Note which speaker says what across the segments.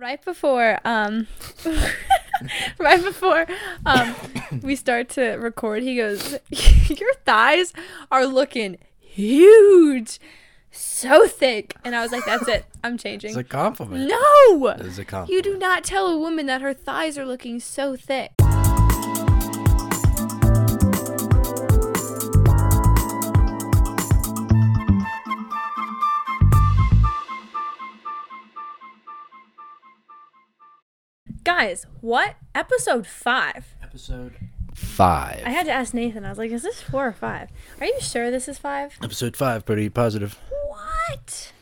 Speaker 1: right before um right before um we start to record he goes your thighs are looking huge so thick. And i was like that's it. I'm changing.
Speaker 2: It's a compliment.
Speaker 1: no!
Speaker 2: It's a compliment.
Speaker 1: you do not tell a woman that her thighs are looking so thick guys what episode five
Speaker 2: Episode five.
Speaker 1: I had to ask Nathan. I was like, "Is this four or five? Are you sure this is five?
Speaker 2: Episode five, pretty positive.
Speaker 1: What?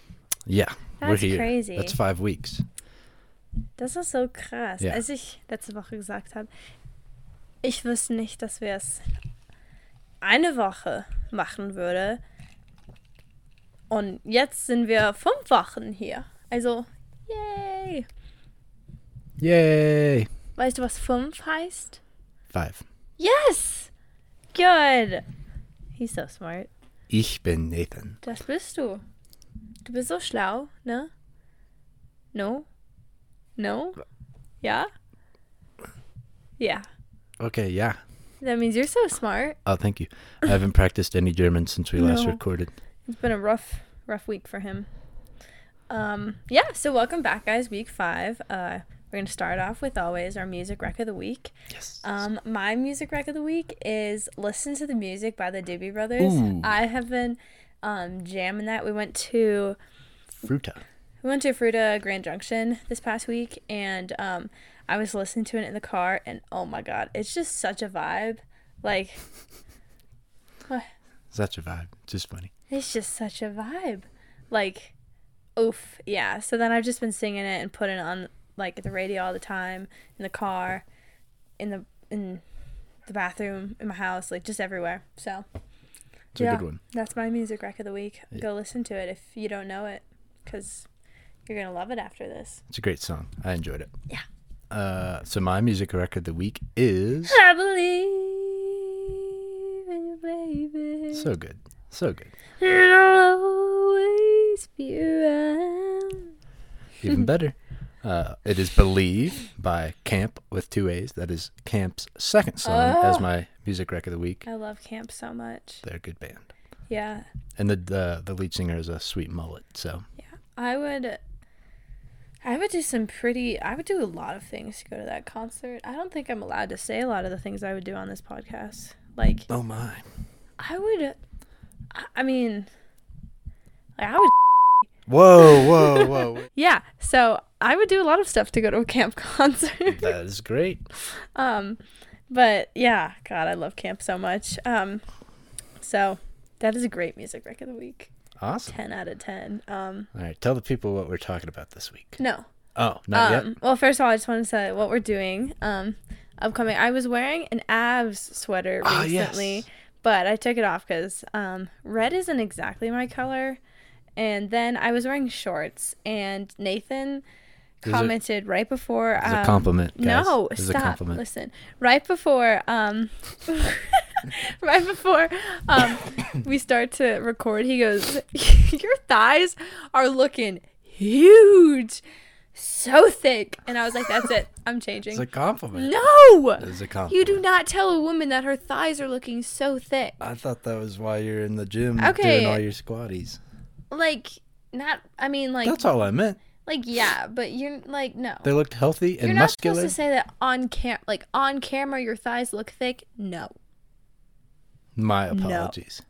Speaker 2: Yeah, we're
Speaker 1: That's
Speaker 2: here.
Speaker 1: crazy.
Speaker 2: That's five weeks.
Speaker 1: Das ist so krass.
Speaker 2: Ja.
Speaker 1: Als ich letzte Woche gesagt habe, ich wusste nicht, dass wir es eine Woche machen würde. Und jetzt sind wir fünf Wochen hier. Also, yay.
Speaker 2: Yay!
Speaker 1: Weißt du, was fünf heißt?
Speaker 2: Five.
Speaker 1: Yes! Good. He's so smart.
Speaker 2: Ich bin Nathan.
Speaker 1: Das bist du. Du bist so schlau, ne? No? No? Ja? Yeah.
Speaker 2: Okay, yeah.
Speaker 1: That means you're so smart.
Speaker 2: Oh, thank you. I haven't practiced any German since we last
Speaker 1: No.
Speaker 2: recorded.
Speaker 1: It's been a rough, rough week for him. Um, yeah, so welcome back, guys. Week five. Uh, we're gonna start off with always our music rec of the week.
Speaker 2: Yes.
Speaker 1: Um, my music rec of the week is "Listen to the Music" by the Doobie Brothers.
Speaker 2: Ooh.
Speaker 1: I have been um, jamming that. We went to
Speaker 2: Fruita.
Speaker 1: we went to Fruita Grand Junction this past week, and um, I was listening to it in the car, and oh my god, it's just such a vibe. Like,
Speaker 2: Such a vibe. Just funny.
Speaker 1: it's just such a vibe. Like, oof, yeah. So then I've just been singing it and putting it on like at the radio all the time in the car, in the in the bathroom, in my house, like just everywhere. So
Speaker 2: It's
Speaker 1: Yeah.
Speaker 2: good one.
Speaker 1: that's my music rec of the week.
Speaker 2: Yeah.
Speaker 1: Go listen to it if you don't know it, because you're gonna love it after this.
Speaker 2: It's a great song. I enjoyed it.
Speaker 1: Yeah.
Speaker 2: Uh, so my music record of the week is
Speaker 1: I believe in you, baby.
Speaker 2: so good. So good.
Speaker 1: I'll always be around.
Speaker 2: Even better. Uh, it is Believe by Caamp with two A's. That is Caamp's second song
Speaker 1: Oh.
Speaker 2: as my music record of the week.
Speaker 1: I love Caamp so much.
Speaker 2: They're a good band.
Speaker 1: Yeah,
Speaker 2: And the the, the lead singer is a sweet mullet. So Yeah.
Speaker 1: I would. I would do some pretty. I would do a lot of things to go to that concert. I don't think I'm allowed to say a lot of the things I would do on this podcast. Like
Speaker 2: oh my.
Speaker 1: I would. I- I mean, like I would.
Speaker 2: Whoa, whoa, whoa.
Speaker 1: Yeah, so I would do a lot of stuff to go to a Caamp concert.
Speaker 2: that is great.
Speaker 1: Um, but yeah, God, I love Caamp so much. Um, so that is a great music rec of the week.
Speaker 2: Awesome.
Speaker 1: Ten out of ten. Um,
Speaker 2: All right, tell the people what we're talking about this week.
Speaker 1: no.
Speaker 2: Oh, not
Speaker 1: um,
Speaker 2: yet.
Speaker 1: Well, first of all, I just want to say what we're doing. Um, upcoming. I was wearing an Avs sweater
Speaker 2: Ah,
Speaker 1: recently,
Speaker 2: yes.
Speaker 1: but I took it off because um, red isn't exactly my color. And then I was wearing shorts, and Nathan
Speaker 2: Is it-
Speaker 1: commented right before.
Speaker 2: It's a
Speaker 1: um,
Speaker 2: compliment, guys.
Speaker 1: No,
Speaker 2: This is a
Speaker 1: stop.
Speaker 2: compliment.
Speaker 1: Listen, right before um, right before um, we start to record, he goes, "Your thighs are looking huge, so thick," and I was like, "That's it, I'm changing."
Speaker 2: It's a compliment.
Speaker 1: no,
Speaker 2: It's a compliment.
Speaker 1: you do not tell a woman that her thighs are looking so thick.
Speaker 2: I thought that was why you're in the gym
Speaker 1: Okay.
Speaker 2: doing all your squatties.
Speaker 1: Like, not. I mean, like,
Speaker 2: That's all I meant.
Speaker 1: Like yeah, but you're like no.
Speaker 2: They looked healthy and
Speaker 1: You're not
Speaker 2: muscular.
Speaker 1: supposed to say that on cam, like on camera, your thighs look thick. No.
Speaker 2: My
Speaker 1: No.
Speaker 2: apologies.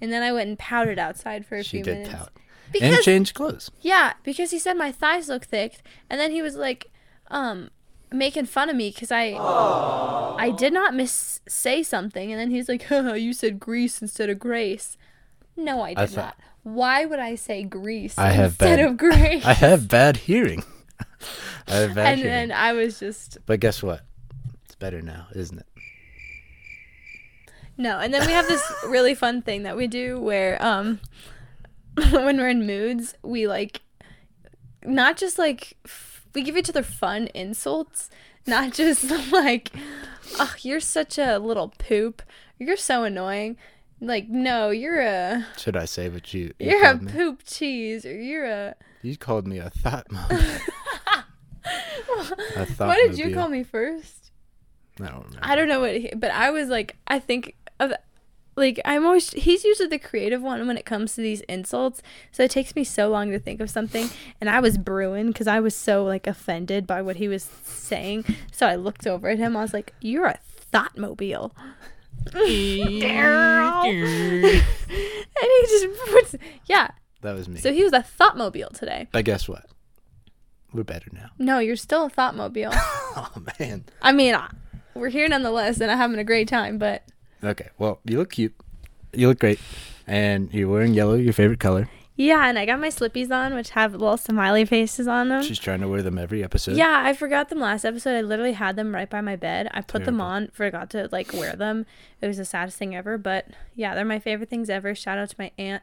Speaker 1: And then I went and pouted outside for a
Speaker 2: She
Speaker 1: few minutes.
Speaker 2: She did pout.
Speaker 1: Because
Speaker 2: and changed clothes.
Speaker 1: yeah, because he said my thighs look thick, and then he was like, um, making fun of me because I, I did not miss say something, and then he's like, Haha, you said grease instead of grace. No, I did
Speaker 2: I thought-
Speaker 1: not. Why would I say grease
Speaker 2: I
Speaker 1: instead
Speaker 2: bad-
Speaker 1: of grace?
Speaker 2: I have bad hearing. I have bad
Speaker 1: and
Speaker 2: hearing.
Speaker 1: then I was just
Speaker 2: but guess what? It's better now, isn't it?
Speaker 1: No, and then we have this really fun thing that we do where um when we're in moods, we like not just like f- we give each other fun insults, not just like oh, you're such a little poop. You're so annoying. Like, no, you're a
Speaker 2: Should I say what you, you
Speaker 1: you're a
Speaker 2: me?
Speaker 1: poop cheese or you're a
Speaker 2: You called me a thought mom. Thought.
Speaker 1: what did you call me first?
Speaker 2: I don't remember.
Speaker 1: I don't know what, he, but I was like, I think of, like I'm always. He's usually the creative one when it comes to these insults, so it takes me so long to think of something. And I was brewing because I was so like offended by what he was saying. So I looked over at him. I was like, "You're a thought mobile." Daryl. and he just puts, yeah.
Speaker 2: That was me.
Speaker 1: So he was a thought mobile today.
Speaker 2: but guess what? We're better now.
Speaker 1: No, you're still a thought mobile.
Speaker 2: Oh man.
Speaker 1: I mean, we're here nonetheless, and I'm having a great time. But
Speaker 2: Okay. Well, you look cute. You look great, and you're wearing yellow, your favorite color.
Speaker 1: Yeah, and I got my slippies on, which have little smiley faces on them.
Speaker 2: She's trying to wear them every episode.
Speaker 1: Yeah, I forgot them last episode. I literally had them right by my bed. I put them on, forgot to like wear them. It was the saddest thing ever, but yeah, they're my favorite things ever. Shout out to my aunt,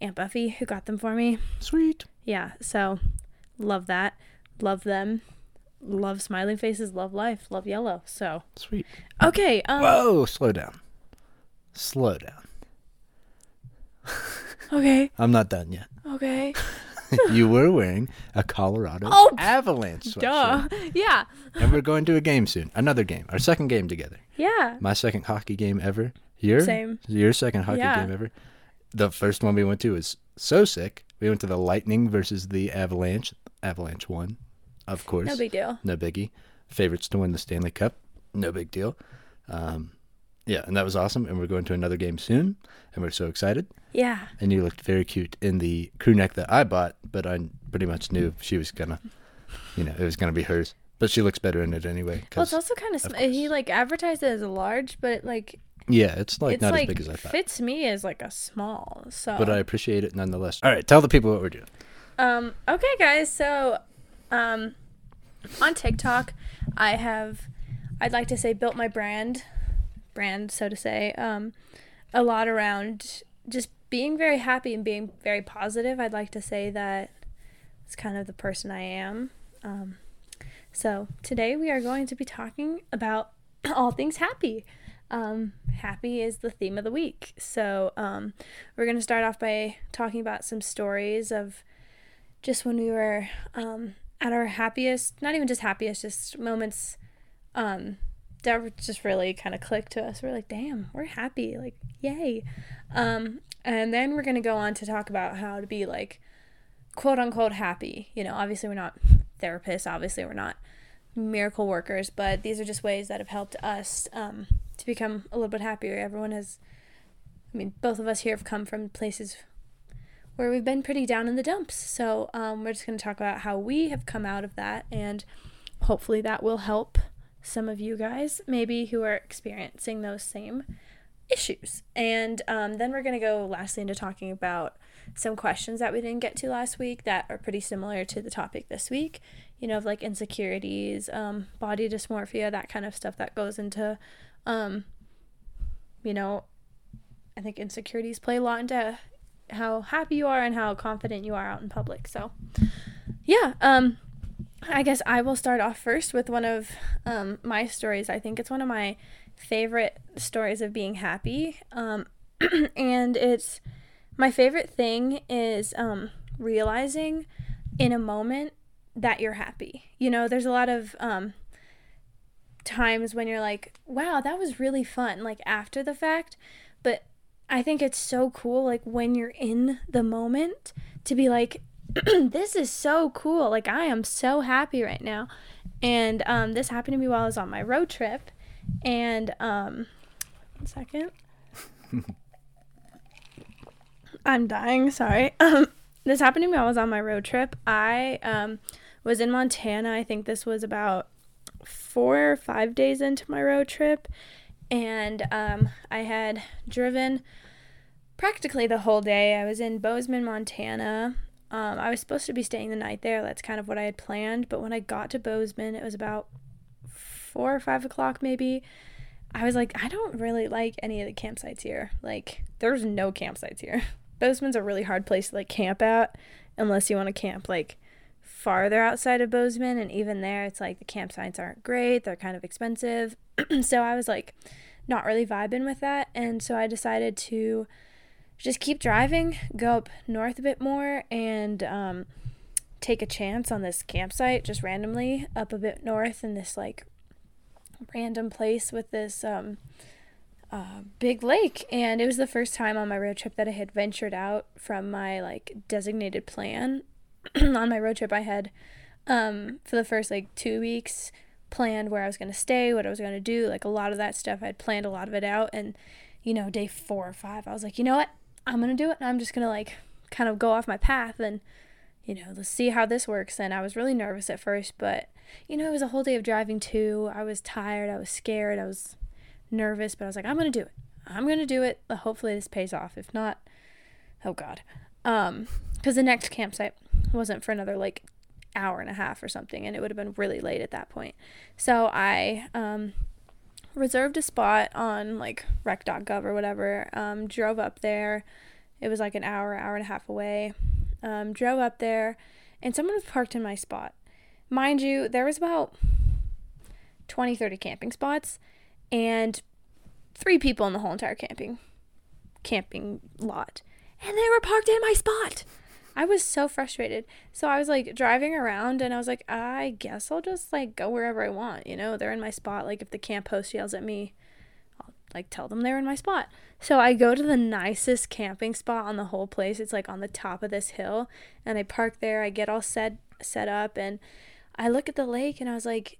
Speaker 1: Aunt Buffy, who got them for me.
Speaker 2: Sweet.
Speaker 1: Yeah, so love that. Love them. Love smiling faces, love life, love yellow. So,
Speaker 2: Sweet.
Speaker 1: okay, um
Speaker 2: Whoa! Slow down. Slow down.
Speaker 1: okay.
Speaker 2: I'm not done yet.
Speaker 1: Okay.
Speaker 2: you were wearing a Colorado
Speaker 1: Oh,
Speaker 2: Avalanche sweatshirt.
Speaker 1: Duh. Yeah.
Speaker 2: And we're going to a game soon. Another game. Our second game together.
Speaker 1: Yeah.
Speaker 2: My second hockey game ever. Your
Speaker 1: Same.
Speaker 2: Your second hockey
Speaker 1: Yeah.
Speaker 2: game ever. The first one we went to was so sick. We went to the Lightning versus the Avalanche. Avalanche won, of course.
Speaker 1: No big deal.
Speaker 2: No biggie. Favorites to win the Stanley Cup. No big deal. Um, yeah, and that was awesome. And we're going to another game soon, and we're so excited.
Speaker 1: Yeah.
Speaker 2: And you looked very cute in the crew neck that I bought, but I pretty much knew she was gonna, you know, it was gonna be hers. But she looks better in it anyway.
Speaker 1: Well, it's also kind of sm- he like advertised it as a large, but it like
Speaker 2: yeah, it's like
Speaker 1: it's
Speaker 2: not
Speaker 1: like
Speaker 2: as big as I thought.
Speaker 1: fits me as like a small. So
Speaker 2: But I appreciate it nonetheless. All right, tell the people what we're doing.
Speaker 1: Um, okay, guys. So, um, on TikTok, I have, I'd like to say, built my brand, brand, so to say, um, a lot around just being very happy and being very positive. I'd like to say that it's kind of the person I am. Um, so today we are going to be talking about all things happy. Um, happy is the theme of the week. So um, we're going to start off by talking about some stories of just when we were um, at our happiest, not even just happiest, just moments um, that just really kind of clicked to us. We're like, damn, we're happy. Like, yay. Um, and then we're to go on to talk about how to be like, quote unquote, happy. You know, obviously, we're not therapists, obviously, we're not miracle workers, but these are just ways that have helped us um, to become a little bit happier. Everyone has, I mean, both of us here have come from places where we've been pretty down in the dumps. So um, we're just going to talk about how we have come out of that, and hopefully that will help some of you guys, maybe who are experiencing those same issues. And um, then we're going to go lastly into talking about some questions that we didn't get to last week that are pretty similar to the topic this week. You know, of like insecurities, um, body dysmorphia, that kind of stuff that goes into, um, you know, I think insecurities play a lot into how happy you are and how confident you are out in public. So, yeah, um, I guess I will start off first with one of um, my stories. I think it's one of my favorite stories of being happy. Um, and it's my favorite thing is um, realizing in a moment that you're happy. You know, there's a lot of um, times when you're like, wow, that was really fun, like after the fact. But I think it's so cool, like when you're in the moment, to be like, this is so cool. Like, I am so happy right now. And um, this happened to me while I was on my road trip. And, um, one second. I'm dying, sorry. Um, this happened to me while I was on my road trip. I um, was in Montana. I think this was about four or five days into my road trip. And um, I had driven practically the whole day. I was in Bozeman, Montana. Um, I was supposed to be staying the night there. That's kind of what I had planned. But when I got to Bozeman, it was about four or five o'clock, maybe. I was like, I don't really like any of the campsites here. Like, there's no campsites here. Bozeman's a really hard place to like camp at, unless you want to camp like farther outside of Bozeman. And even there, it's like the campsites aren't great. They're kind of expensive. so I was like, not really vibing with that. And so I decided to just keep driving, go up north a bit more, and um, take a chance on this campsite just randomly up a bit north in this like random place with this um uh, big lake. And it was the first time on my road trip that I had ventured out from my like designated plan. On my road trip I had um for the first like 2 weeks planned where I was going to stay, what I was going to do, like a lot of that stuff. I'd planned a lot of it out. And you know, day 4 or 5 I was like, "You know what? I'm going to do it. And I'm just going to like kind of go off my path and you know, let's see how this works." And I was really nervous at first, but you know, it was a whole day of driving too. I was tired, I was scared, I was nervous, but I was like, I'm gonna do it. I'm gonna do it. Hopefully this pays off. If not, oh god. Um, because the next campsite wasn't for another like hour and a half or something, and it would have been really late at that point. So I um reserved a spot on like rec.gov or whatever. Um, drove up there. It was like an hour, hour and a half away. Um, drove up there, and someone was parked in my spot. Mind you, there was about 20, 30 camping spots and three people in the whole entire camping camping lot and they were parked in my spot i was so frustrated so i was like driving around and i was like i guess i'll just like go wherever i want you know they're in my spot like if the camp host yells at me i'll like tell them they're in my spot so i go to the nicest camping spot on the whole place it's like on the top of this hill and i park there i get all set set up and i look at the lake and i was like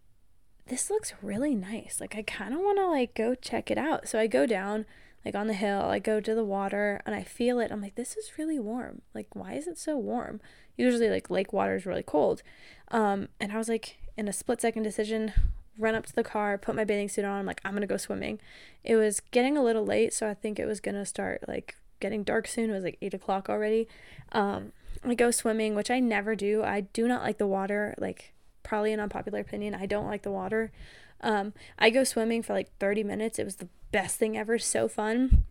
Speaker 1: this looks really nice. Like I kind of want to like go check it out. So I go down like on the hill, I go to the water and I feel it. I'm like this is really warm. Like why is it so warm? Usually like lake water is really cold. Um and I was like in a split second decision, run up to the car, put my bathing suit on. I'm like I'm to go swimming. It was getting a little late, so I think it was to start like getting dark soon. It was like 8 o'clock already. Um I go swimming, which I never do. I do not like the water like probably an unpopular opinion. I don't like the water. Um, I go swimming for like 30 minutes. It was the best thing ever. So fun.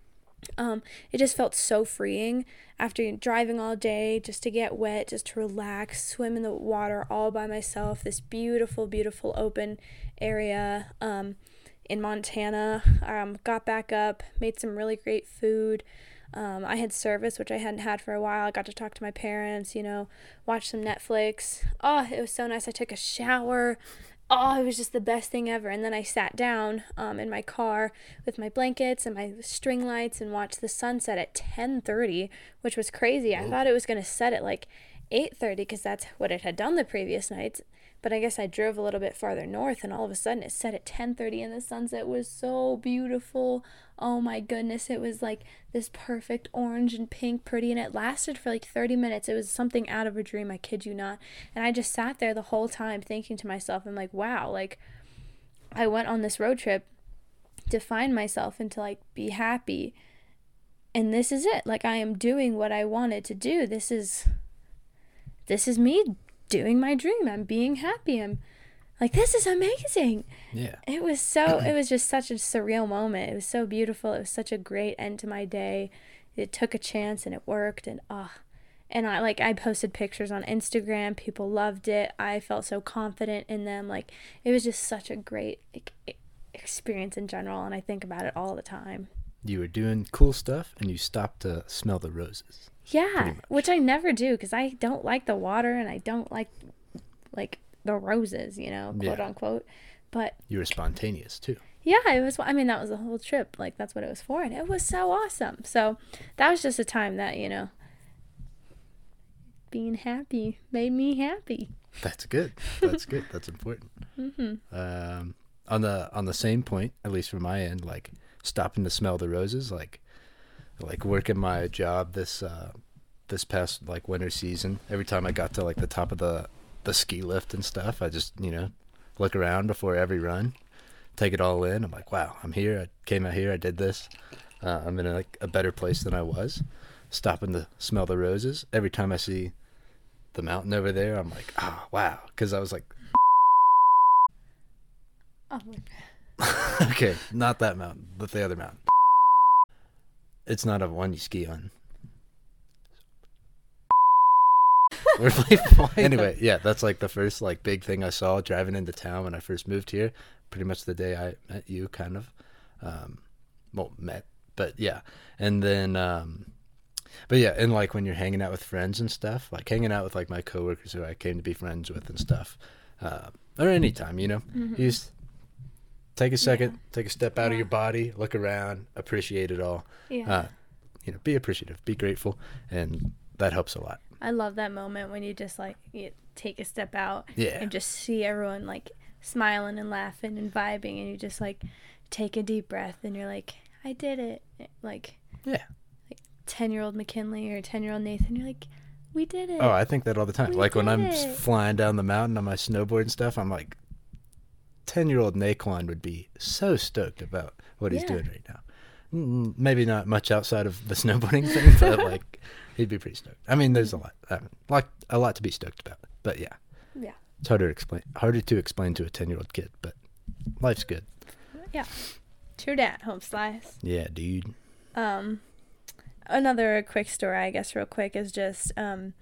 Speaker 1: Um, it just felt so freeing after driving all day just to get wet, just to relax, swim in the water all by myself. This beautiful, beautiful open area um, in Montana. Um, got back up, made some really great food. Um, I had service, which I hadn't had for a while. I got to talk to my parents, you know, watch some Netflix. Oh, it was so nice. I took a shower. Oh, it was just the best thing ever. And then I sat down um, in my car with my blankets and my string lights and watched the sunset at 10:30, which was crazy. I thought it was going to set at like 8:30 because that's what it had done the previous nights. But I guess I drove a little bit farther north and all of a sudden it set at 10:30 and the sunset was so beautiful. Oh my goodness, it was like this perfect orange and pink pretty and it lasted for like 30 minutes. It was something out of a dream, I kid you not. And I just sat there the whole time thinking to myself, I'm like, wow, like I went on this road trip to find myself and to like be happy. And this is it. Like I am doing what I wanted to do. This is this is me doing my dream. I'm being happy. I'm like, this is amazing.
Speaker 2: Yeah.
Speaker 1: It was so, it was just such a surreal moment. It was so beautiful. It was such a great end to my day. It took a chance and it worked. And, ah, oh, and I like, I posted pictures on Instagram. People loved it. I felt so confident in them. Like, it was just such a great like, experience in general. And I think about it all the time.
Speaker 2: You were doing cool stuff and you stopped to smell the roses.
Speaker 1: Yeah, which I never do because I don't like the water and I don't like like the roses, you know, quote yeah. unquote. But
Speaker 2: you were spontaneous too.
Speaker 1: Yeah, it was. I mean, that was the whole trip. Like that's what it was for, and it was so awesome. So that was just a time that you know, being happy made me happy.
Speaker 2: That's good. That's good. That's important. mm-hmm. Um, on the on the same point, at least from my end, like stopping to smell the roses, like like working my job this uh, this past like winter season. Every time I got to like the top of the the ski lift and stuff, I just you know look around before every run, take it all in. I'm like, wow, I'm here. I came out here. I did this. Uh, I'm in a, like a better place than I was. Stopping to smell the roses. Every time I see the mountain over there, I'm like, oh wow, because I was like. Oh okay, not that mountain, but the other mountain. It's not a one you ski on. anyway, yeah, that's like the first like big thing I saw driving into town when I first moved here. Pretty much the day I met you, kind of. Um, well, met, but yeah, and then um, But yeah, and like when you're hanging out with friends and stuff, like hanging out with like my coworkers who I came to be friends with and stuff, uh, or anytime, you know,
Speaker 1: Mhm.
Speaker 2: you just take a second,
Speaker 1: Yeah.
Speaker 2: take a step out of your body, look around, appreciate it all.
Speaker 1: Yeah.
Speaker 2: Uh, you know, be appreciative, be grateful, and that helps a lot.
Speaker 1: I love that moment when you just like you take a step out
Speaker 2: Yeah.
Speaker 1: and just see everyone like smiling and laughing and vibing and you just like take a deep breath and you're like I did it like
Speaker 2: Yeah.
Speaker 1: like 10 year old McKinley or 10 year old Nathan you're like we did it
Speaker 2: Oh, I think that all the time.
Speaker 1: We
Speaker 2: like when I'm
Speaker 1: it.
Speaker 2: flying down the mountain on my snowboard and stuff, I'm like, ten year old Naquan would be so stoked about what he's
Speaker 1: Yeah.
Speaker 2: doing right now. Maybe not much outside of the snowboarding thing, but like he'd be pretty stoked. I mean, there's a lot, I mean, like a lot to be stoked about. But yeah,
Speaker 1: yeah
Speaker 2: it's harder to explain, harder to explain to a ten year old kid. But life's good.
Speaker 1: yeah true dat home slice
Speaker 2: Yeah, dude.
Speaker 1: Um, another quick story, I guess, real quick, is just um,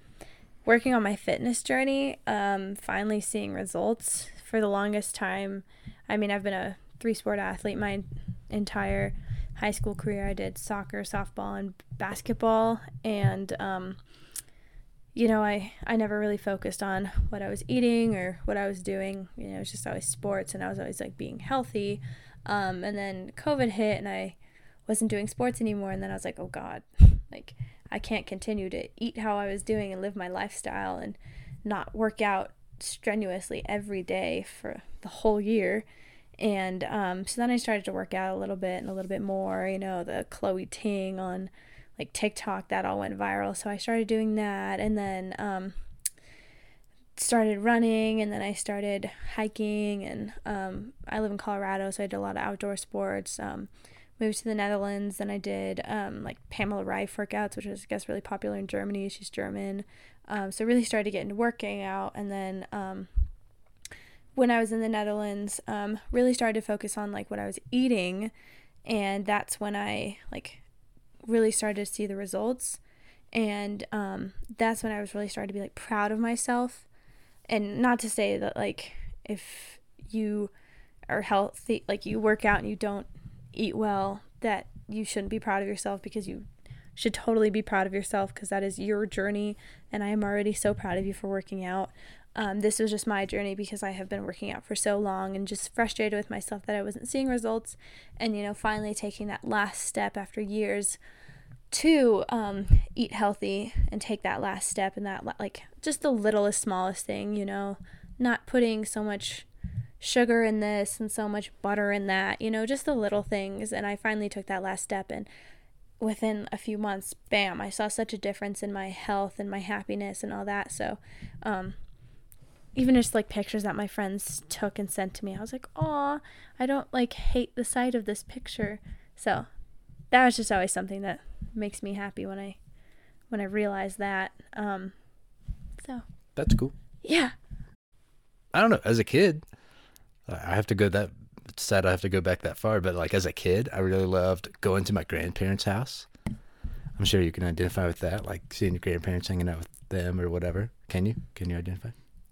Speaker 1: working on my fitness journey. Um, finally seeing results for the longest time. I mean, I've been a three sport athlete my entire high school career. I did soccer, softball, and basketball, and um, you know, I I never really focused on what I was eating or what I was doing. You know, it was just always sports, and I was always like being healthy. Um, and then COVID hit, and I wasn't doing sports anymore and then I was like, "Oh god, like I can't continue to eat how I was doing and live my lifestyle and not work out strenuously every day for the whole year." And um, so then I started to work out a little bit and a little bit more, you know, the Chloe Ting on like TikTok that all went viral. So I started doing that and then um, started running and then I started hiking and um, I live in Colorado so I did a lot of outdoor sports um, moved to the Netherlands then I did um, like Pamela Reif workouts which is I guess really popular in Germany. She's German. Um, so really started to get into working out and then um, when I was in the Netherlands um, really started to focus on like what I was eating and that's when I like really started to see the results. And um, that's when I was really starting to be like proud of myself. And not to say that like if you are healthy like you work out and you don't eat well that you shouldn't be proud of yourself because you should totally be proud of yourself because that is your journey and i am already so proud of you for working out. Um, this was just my journey because i have been working out for so long and just frustrated with myself that i wasn't seeing results and you know finally taking that last step after years to um, eat healthy and take that last step and that like just the littlest smallest thing you know not putting so much sugar in this and so much butter in that you know just the little things and i finally took that last step and within a few months bam i saw such a difference in my health and my happiness and all that so um even just like pictures that my friends took and sent to me i was like oh i don't like hate the sight of this picture so that was just always something that makes me happy when I when I realize that. Um, so
Speaker 2: That's cool.
Speaker 1: yeah,
Speaker 2: I don't know. As a kid, I have to go that sad. I have to go back that far, but like as a kid, I really loved going to my grandparents' house. I'm sure you can identify with that, like seeing your grandparents hanging out with them or whatever. Can you? Can you identify?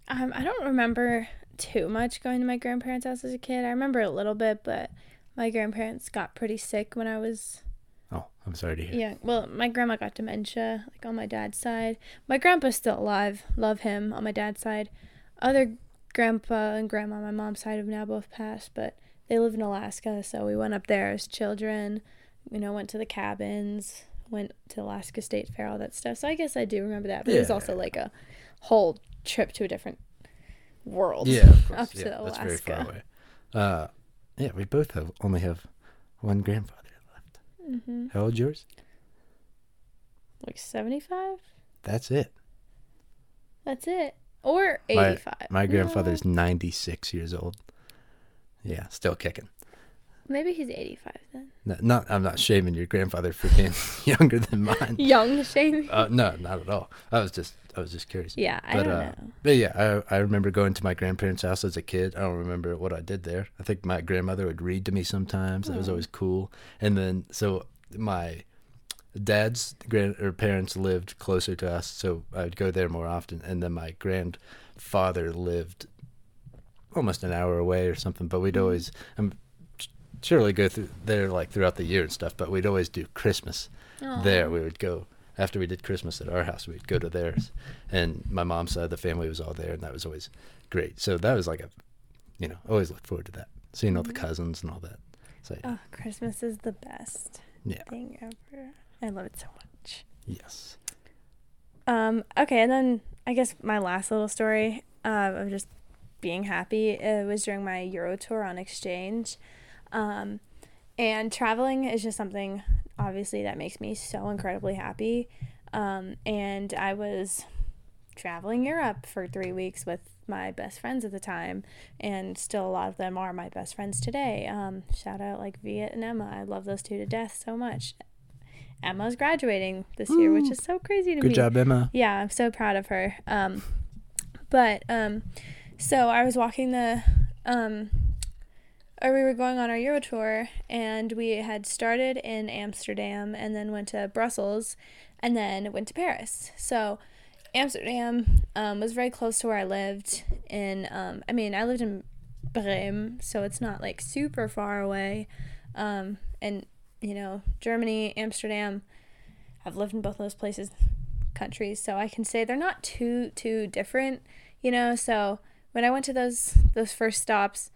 Speaker 1: um, I don't remember too much going to my grandparents' house as a kid. I remember a little bit, but my grandparents got pretty sick when I was
Speaker 2: Oh, I'm sorry to hear.
Speaker 1: Yeah, well, my grandma got dementia, like on my dad's side. My grandpa's still alive. Love him on my dad's side. Other grandpa and grandma on my mom's side have now both passed, but they live in Alaska, so we went up there as children. You know, went to the cabins, went to Alaska State Fair, all that stuff. So I guess I do remember that. But it was also like a whole trip to a different world.
Speaker 2: Yeah.
Speaker 1: Up
Speaker 2: yeah,
Speaker 1: to
Speaker 2: that's very far away. Uh, yeah, we both have only have one grandfather left.
Speaker 1: Mm-hmm.
Speaker 2: How old's yours?
Speaker 1: Like 75?
Speaker 2: That's it.
Speaker 1: That's it. Or 85.
Speaker 2: My
Speaker 1: No.
Speaker 2: grandfather's 96 years old. Yeah, still kicking.
Speaker 1: Maybe he's 85 then.
Speaker 2: No, not, I'm not shaming your grandfather for being younger than mine.
Speaker 1: Young Shane.
Speaker 2: Uh, no, not at all. I was just, I was just curious.
Speaker 1: yeah, I
Speaker 2: but,
Speaker 1: don't
Speaker 2: uh,
Speaker 1: know.
Speaker 2: But yeah, I I remember going to my grandparents' house as a kid. I don't remember what I did there. I think my grandmother would read to me sometimes. That was always cool. And then so my dad's grand or parents lived closer to us, so I'd go there more often. And then my grandfather lived almost an hour away or something. But we'd
Speaker 1: Mhm.
Speaker 2: always I'm surely go through there like throughout the year and stuff. But we'd always do Christmas there. We would go after we did Christmas at our house, we'd go to theirs, and my mom's side of the family was all there, and that was always great. So that was like a, you know, always look forward to that, seeing all the
Speaker 1: Mhm.
Speaker 2: cousins and all that. So yeah,
Speaker 1: Oh, Christmas is the best
Speaker 2: yeah,
Speaker 1: thing ever. I love it so much.
Speaker 2: yes,
Speaker 1: Um, okay, and then I guess my last little story uh, of just being happy it was during my Euro tour on exchange. Um, and traveling is just something, obviously, that makes me so incredibly happy. Um, and I was traveling Europe for three weeks with my best friends at the time, and still a lot of them are my best friends today. Um, shout out like Viet and Emma. I love those two to death so much. Emma's graduating this year, which is so crazy to
Speaker 2: good
Speaker 1: me.
Speaker 2: Good job, Emma.
Speaker 1: yeah i'm so proud of her. Um but um so i was walking the um or we were going on our euro tour and we had started in amsterdam and then went to brussels and then went to paris. So amsterdam um, was very close to where i lived in um, i mean i lived in bremen so it's not like super far away um, and you know germany amsterdam i've lived in both those places countries so i can say they're not too too different you know so when i went to those those first stops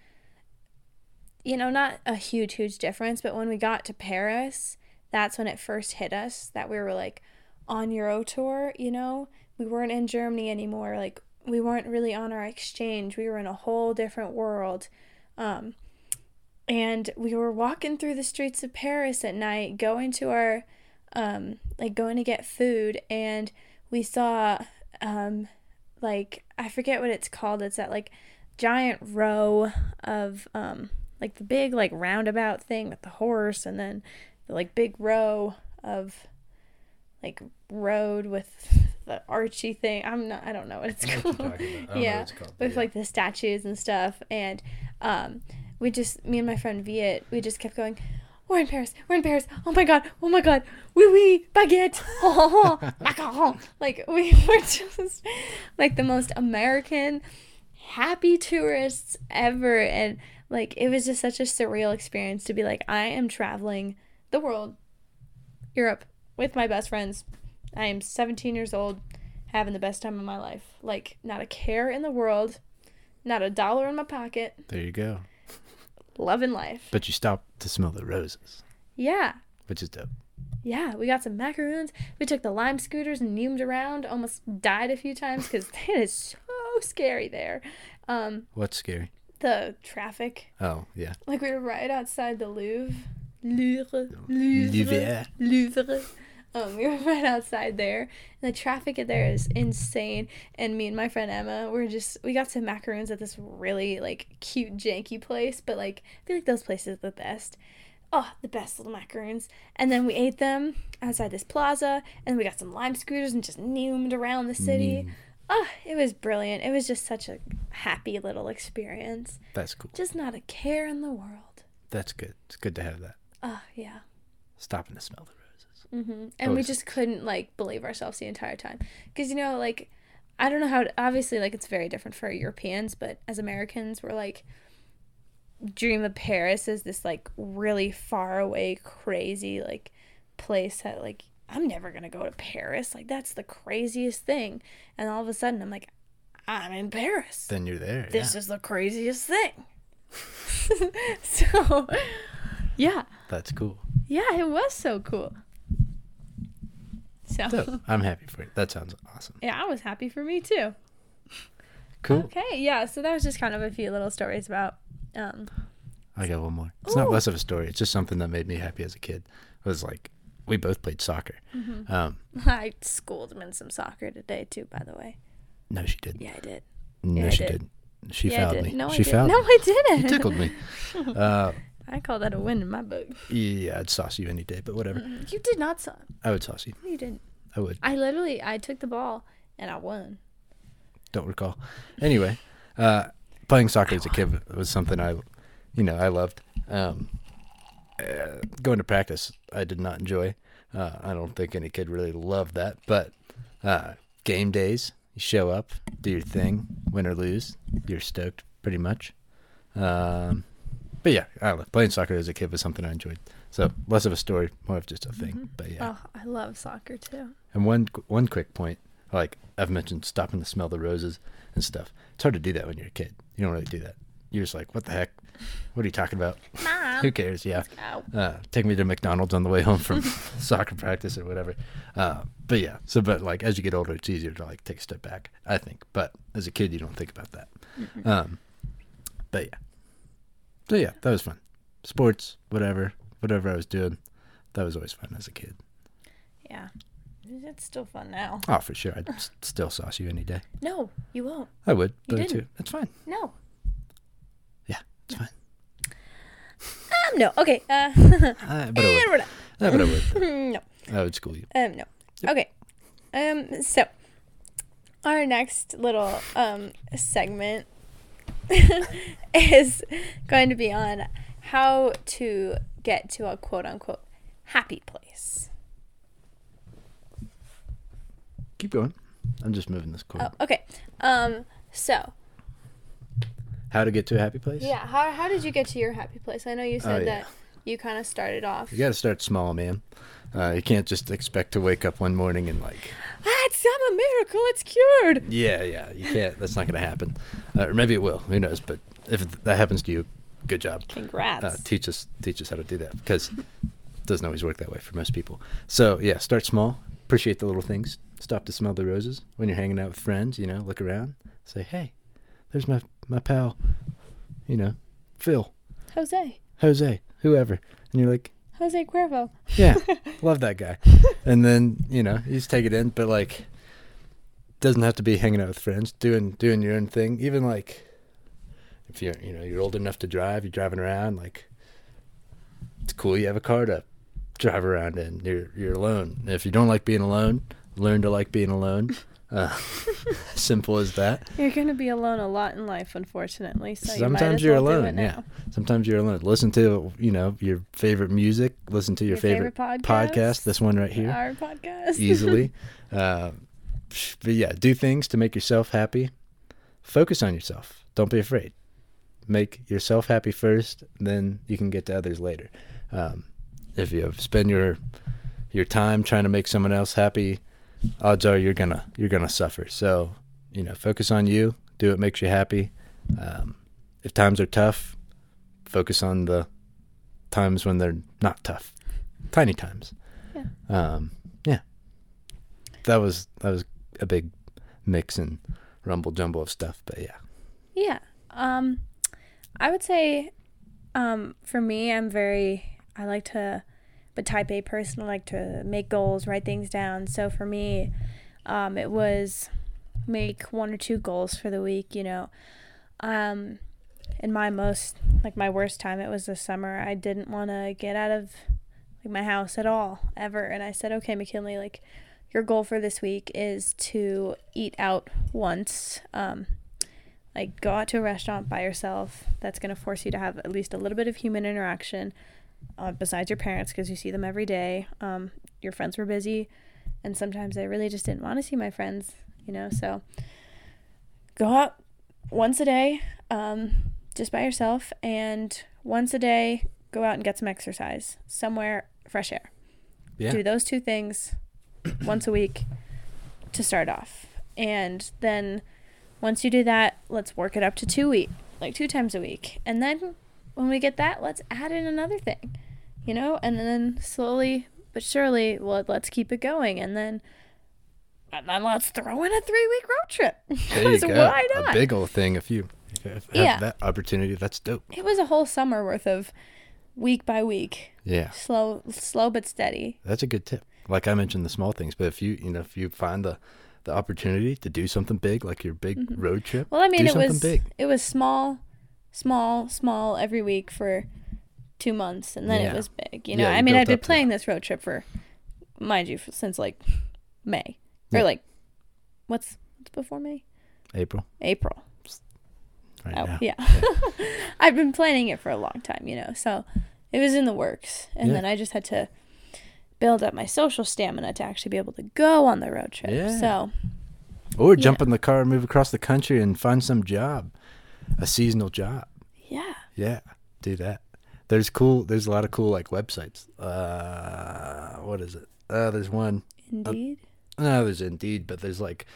Speaker 1: you know not a huge huge difference but when we got to paris that's when it first hit us that we were like on euro tour you know? We weren't in germany anymore like we weren't really on our exchange we were in a whole different world um and we were walking through the streets of paris at night going to our um like going to get food and we saw um like I forget what it's called. It's that like giant row of um like the big like roundabout thing with the horse and then the like big row of like road with the archy thing. I'm not I don't know what it's
Speaker 2: I know what
Speaker 1: called.
Speaker 2: you're talking about. I don't know
Speaker 1: yeah,
Speaker 2: what called,
Speaker 1: with
Speaker 2: yeah.
Speaker 1: like the statues and stuff and um we just me and my friend Viet we just kept going we're in Paris we're in Paris. Oh my god oh my god. Oui oui baguette. Oh, oh, macaron like we were just like the most American happy tourists ever. And like it was just such a surreal experience to be like I am traveling the world Europe with my best friends. I am 17 years old having the best time of my life. Like not a care in the world not a dollar in my pocket.
Speaker 2: There you go.
Speaker 1: Loving life
Speaker 2: But you stopped to smell the roses,
Speaker 1: yeah
Speaker 2: which is dope.
Speaker 1: Yeah, we got some macaroons. We took the lime scooters and zoomed around. Almost died a few times because it is so scary there. Um,
Speaker 2: What's scary?
Speaker 1: the traffic.
Speaker 2: Oh yeah,
Speaker 1: Like we were right outside the Louvre. Louvre. Louvre.
Speaker 2: Louvre.
Speaker 1: Um, we were right outside there. And the traffic in there is insane. And me and my friend Emma, we're just we got some macaroons at this really like cute janky place, but like I feel like those places are the best. Oh, the best little macaroons. And then we ate them outside this plaza, and we got some lime scooters and just zoomed around the city.
Speaker 2: Mm,
Speaker 1: Oh, it was brilliant. It was just such a happy little experience.
Speaker 2: that's cool.
Speaker 1: Just not a care in the world.
Speaker 2: That's good. It's good to have that.
Speaker 1: Oh, yeah.
Speaker 2: Stopping to smell the roses.
Speaker 1: hmm And we just couldn't like believe ourselves the entire time because you know like I don't know how to, obviously like it's very different for Europeans, but as Americans we're like dream of Paris is this like really far away crazy like place that like I'm never gonna go to Paris like that's the craziest thing and all of a sudden I'm like I'm in Paris
Speaker 2: Then you're there.
Speaker 1: this
Speaker 2: yeah.
Speaker 1: is the craziest thing so yeah
Speaker 2: That's cool.
Speaker 1: yeah it was so cool so
Speaker 2: Dope. I'm happy for you. That sounds awesome.
Speaker 1: Yeah, I was happy for me too.
Speaker 2: Cool.
Speaker 1: Okay, yeah, so that was just kind of a few little stories about um
Speaker 2: I got one more. It's not less of a story. It's just something that made me happy as a kid. It was like we both played soccer.
Speaker 1: Mm-hmm.
Speaker 2: Um,
Speaker 1: I schooled him in some soccer today too, by the way.
Speaker 2: no, she didn't.
Speaker 1: Yeah, I did.
Speaker 2: no,
Speaker 1: yeah,
Speaker 2: she
Speaker 1: did.
Speaker 2: didn't. She
Speaker 1: yeah,
Speaker 2: fouled
Speaker 1: did.
Speaker 2: me.
Speaker 1: No,
Speaker 2: she
Speaker 1: I did.
Speaker 2: fouled
Speaker 1: No. I didn't.
Speaker 2: You tickled me. Uh,
Speaker 1: I call that a win in my book.
Speaker 2: yeah, I'd sauce you any day, but whatever.
Speaker 1: You did not sauce.
Speaker 2: I would sauce you.
Speaker 1: You didn't.
Speaker 2: I would.
Speaker 1: I literally I took the ball and I won.
Speaker 2: Don't recall. Anyway, uh, playing soccer as a kid was something I, you know, I loved. Um, uh, going to practice, I did not enjoy. Uh, I don't think any kid really loved that. But uh, game days, you show up, do your thing, win or lose, you're stoked pretty much. Um, but yeah, I don't know. Playing soccer as a kid was something I enjoyed. So less of a story, more of just a thing.
Speaker 1: Mhm.
Speaker 2: But yeah.
Speaker 1: Oh, I love soccer too.
Speaker 2: And one one quick point, like I've mentioned, stopping to smell the roses and stuff. It's hard to do that when you're a kid. You don't really do that. You're just like, what the heck? What are you talking about?
Speaker 1: Mom.
Speaker 2: Who cares? Yeah. Uh, take me to McDonald's on the way home from soccer practice or whatever. Uh, but yeah, so but like as you get older, it's easier to like take a step back. I think, but as a kid, you don't think about that.
Speaker 1: Mm-mm.
Speaker 2: Um, but yeah, so yeah, that was fun. Sports, whatever, whatever I was doing, that was always fun as a kid.
Speaker 1: Yeah. It's still fun now.
Speaker 2: Oh, for sure, I'd s- still sauce you any day.
Speaker 1: No, you won't.
Speaker 2: I would,
Speaker 1: You didn't.
Speaker 2: too. That's fine.
Speaker 1: No.
Speaker 2: Yeah, it's fine.
Speaker 1: Um, no. Okay. Uh,
Speaker 2: Uh, but I
Speaker 1: and
Speaker 2: would.
Speaker 1: we're.
Speaker 2: Uh, but I would.
Speaker 1: no.
Speaker 2: I would school you.
Speaker 1: Um, no. Okay. Um, so our next little um segment is going to be on how to get to a quote unquote happy place.
Speaker 2: Keep going. I'm just moving this cord.
Speaker 1: Oh, okay. Um, so
Speaker 2: How to get to a happy place?
Speaker 1: yeah, how how did you get to your happy place? I know you said
Speaker 2: Oh, yeah.
Speaker 1: that you kind of started off.
Speaker 2: You got to start small, man. Uh, you can't just expect to wake up one morning and like,
Speaker 1: It's I'm a miracle. It's cured.
Speaker 2: yeah, yeah, you can't. That's not going to happen. Uh, or maybe it will. Who knows? But if that happens to you, good job.
Speaker 1: Congrats.
Speaker 2: Uh, teach us, teach us how to do that because it doesn't always work that way for most people. So yeah, start small. Appreciate the little things. Stop to smell the roses when you're hanging out with friends. You know, look around. Say, hey, there's my my pal. You know, Phil,
Speaker 1: Jose.
Speaker 2: Jose, whoever, and you're like,
Speaker 1: Jose Cuervo.
Speaker 2: Yeah, love that guy. And then you know you just take it in, but like doesn't have to be hanging out with friends, doing doing your own thing. Even like if you're you know you're old enough to drive, you're driving around. Like it's cool. You have a car to drive around in. You're you're alone. If you don't like being alone, learn to like being alone. Uh, simple as that.
Speaker 1: You're gonna be alone a lot in life, unfortunately. So you might
Speaker 2: Sometimes
Speaker 1: as
Speaker 2: you're
Speaker 1: well
Speaker 2: alone, yeah. Sometimes you're alone. Listen to you know your favorite music. Listen to your,
Speaker 1: Your favorite
Speaker 2: favorite,
Speaker 1: podcast?
Speaker 2: podcast. This one right here.
Speaker 1: Our podcast.
Speaker 2: easily. uh, but yeah, do things to make yourself happy. Focus on yourself. Don't be afraid. Make yourself happy first, then you can get to others later. Um, if you spend your your time trying to make someone else happy, odds are you're gonna you're gonna suffer. So you know, focus on you. Do what makes you happy. Um, if times are tough, focus on the times when they're not tough, tiny times.
Speaker 1: Yeah.
Speaker 2: Um, yeah. That was that was a big mix and rumble jumble of stuff, but yeah.
Speaker 1: Yeah. Um, I would say, um, for me, I'm very. I like to, but type A person. I like to make goals, write things down. So for me, um, it was make one or two goals for the week. You know, um, in my most like my worst time, it was the summer. I didn't want to get out of like my house at all ever, and I said, okay, McKinley, like your goal for this week is to eat out once. Um, like go out to a restaurant by yourself. That's going to force you to have at least a little bit of human interaction uh, besides your parents because you see them every day. Um, your friends were busy, and sometimes I really just didn't want to see my friends, you know. So go out once a day, um, just by yourself, and once a day go out and get some exercise somewhere, fresh air.
Speaker 2: Yeah.
Speaker 1: Do those two things once a week to start off, and then once you do that, let's work it up to two week, like two times a week. And then when we get that, let's add in another thing, you know, and then slowly but surely, well, let's keep it going. And then, and then let's throw in a three week road trip.
Speaker 2: There you go.
Speaker 1: Why
Speaker 2: A big old thing if you have
Speaker 1: Yeah.
Speaker 2: that opportunity, that's dope.
Speaker 1: it was a whole summer worth of week by week,
Speaker 2: Yeah.
Speaker 1: slow, slow but steady.
Speaker 2: That's a good tip. Like I mentioned the small things, but if you you know if you find the the opportunity to do something big like your big
Speaker 1: Mhm.
Speaker 2: road trip,
Speaker 1: Well, I mean, it was
Speaker 2: big.
Speaker 1: it was small, small, small every week for two months, and then
Speaker 2: Yeah.
Speaker 1: it was big. You know,
Speaker 2: Yeah,
Speaker 1: I mean, I've been planning this road trip for, mind you, since like May or like, what's what's before May?
Speaker 2: April
Speaker 1: April.
Speaker 2: right
Speaker 1: oh,
Speaker 2: now.
Speaker 1: yeah. I've been planning it for a long time, you know, so it was in the works, and
Speaker 2: Yeah.
Speaker 1: then I just had to build up my social stamina to actually be able to go on the road trip.
Speaker 2: Yeah.
Speaker 1: So
Speaker 2: Or jump
Speaker 1: Yeah.
Speaker 2: in the car and move across the country and find some job, a seasonal job.
Speaker 1: yeah,
Speaker 2: Yeah, do that. There's cool. There's a lot of cool like websites. Uh, what is it? Uh, there's one.
Speaker 1: Indeed.
Speaker 2: No, there's Indeed, but there's like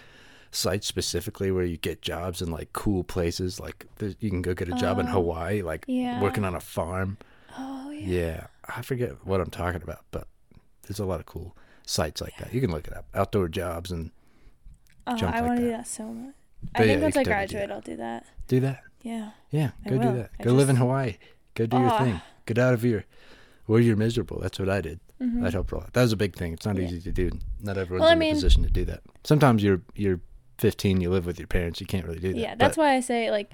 Speaker 2: sites specifically where you get jobs in like cool places. Like there's, you can go get a job in
Speaker 1: Oh,
Speaker 2: Hawaii, like
Speaker 1: yeah.
Speaker 2: working on a farm.
Speaker 1: oh yeah.
Speaker 2: Yeah, I forget what I'm talking about, but there's a lot of cool sites like that. You can look it up. Outdoor jobs and
Speaker 1: Oh, I
Speaker 2: like
Speaker 1: want to do
Speaker 2: that
Speaker 1: so much.
Speaker 2: But
Speaker 1: I think
Speaker 2: you
Speaker 1: once I
Speaker 2: could totally do
Speaker 1: graduate. I'll do that.
Speaker 2: do that.
Speaker 1: Yeah.
Speaker 2: Yeah, go do that.
Speaker 1: I
Speaker 2: Go live in Hawaii. Go do your
Speaker 1: Oh.
Speaker 2: thing. Get out of your where you're miserable. That's what I did.
Speaker 1: Mhm.
Speaker 2: That helped a lot. That was a big thing. It's not
Speaker 1: Yeah.
Speaker 2: easy to do. Not everyone's
Speaker 1: Well, I
Speaker 2: in
Speaker 1: mean-
Speaker 2: a position to do that. Sometimes you're you're 15, you live with your parents, you can't really do that.
Speaker 1: Yeah, that's
Speaker 2: But
Speaker 1: why I say like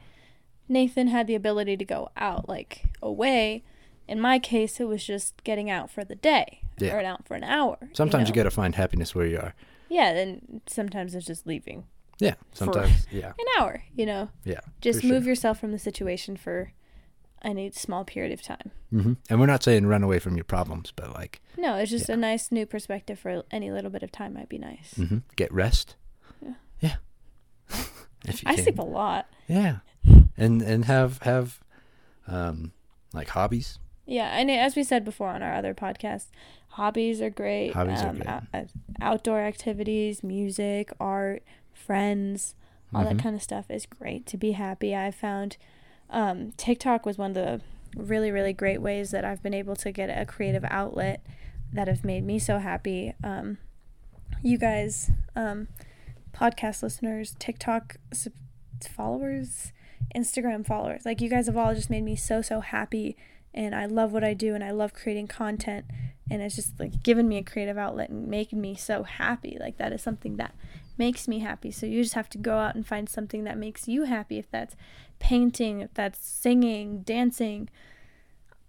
Speaker 1: Nathan had the ability to go out like away. In my case, it was just getting out for the day
Speaker 2: Yeah.
Speaker 1: or out for an hour.
Speaker 2: sometimes you,
Speaker 1: know?
Speaker 2: got to find happiness where you are.
Speaker 1: Yeah, then sometimes it's just leaving
Speaker 2: Yeah, sometimes. yeah,
Speaker 1: an hour. You know,
Speaker 2: yeah.
Speaker 1: just move
Speaker 2: sure.
Speaker 1: yourself from the situation for any small period of time.
Speaker 2: hmm And we're not saying run away from your problems, but like
Speaker 1: No, it's just
Speaker 2: Yeah.
Speaker 1: a nice new perspective for any little bit of time might be nice.
Speaker 2: hmm get rest.
Speaker 1: Yeah.
Speaker 2: Yeah. if you
Speaker 1: I
Speaker 2: can.
Speaker 1: sleep a lot.
Speaker 2: Yeah, and and have have um like hobbies.
Speaker 1: Yeah, and as we said before on our other podcast, hobbies are great.
Speaker 2: Hobbies are
Speaker 1: um,
Speaker 2: great.
Speaker 1: out- out- outdoor activities, music, art, friends, all
Speaker 2: Mhm.
Speaker 1: that kind of stuff is great to be happy. I found um, TikTok was one of the really, really great ways that I've been able to get a creative outlet that have made me so happy. Um, you guys, um, podcast listeners, TikTok sub- followers, Instagram followers, like you guys have all just made me so, so happy. And I love what I do and I love creating content. And it's just like given me a creative outlet and making me so happy. Like that is something that makes me happy. So you just have to go out and find something that makes you happy. If that's painting, if that's singing, dancing,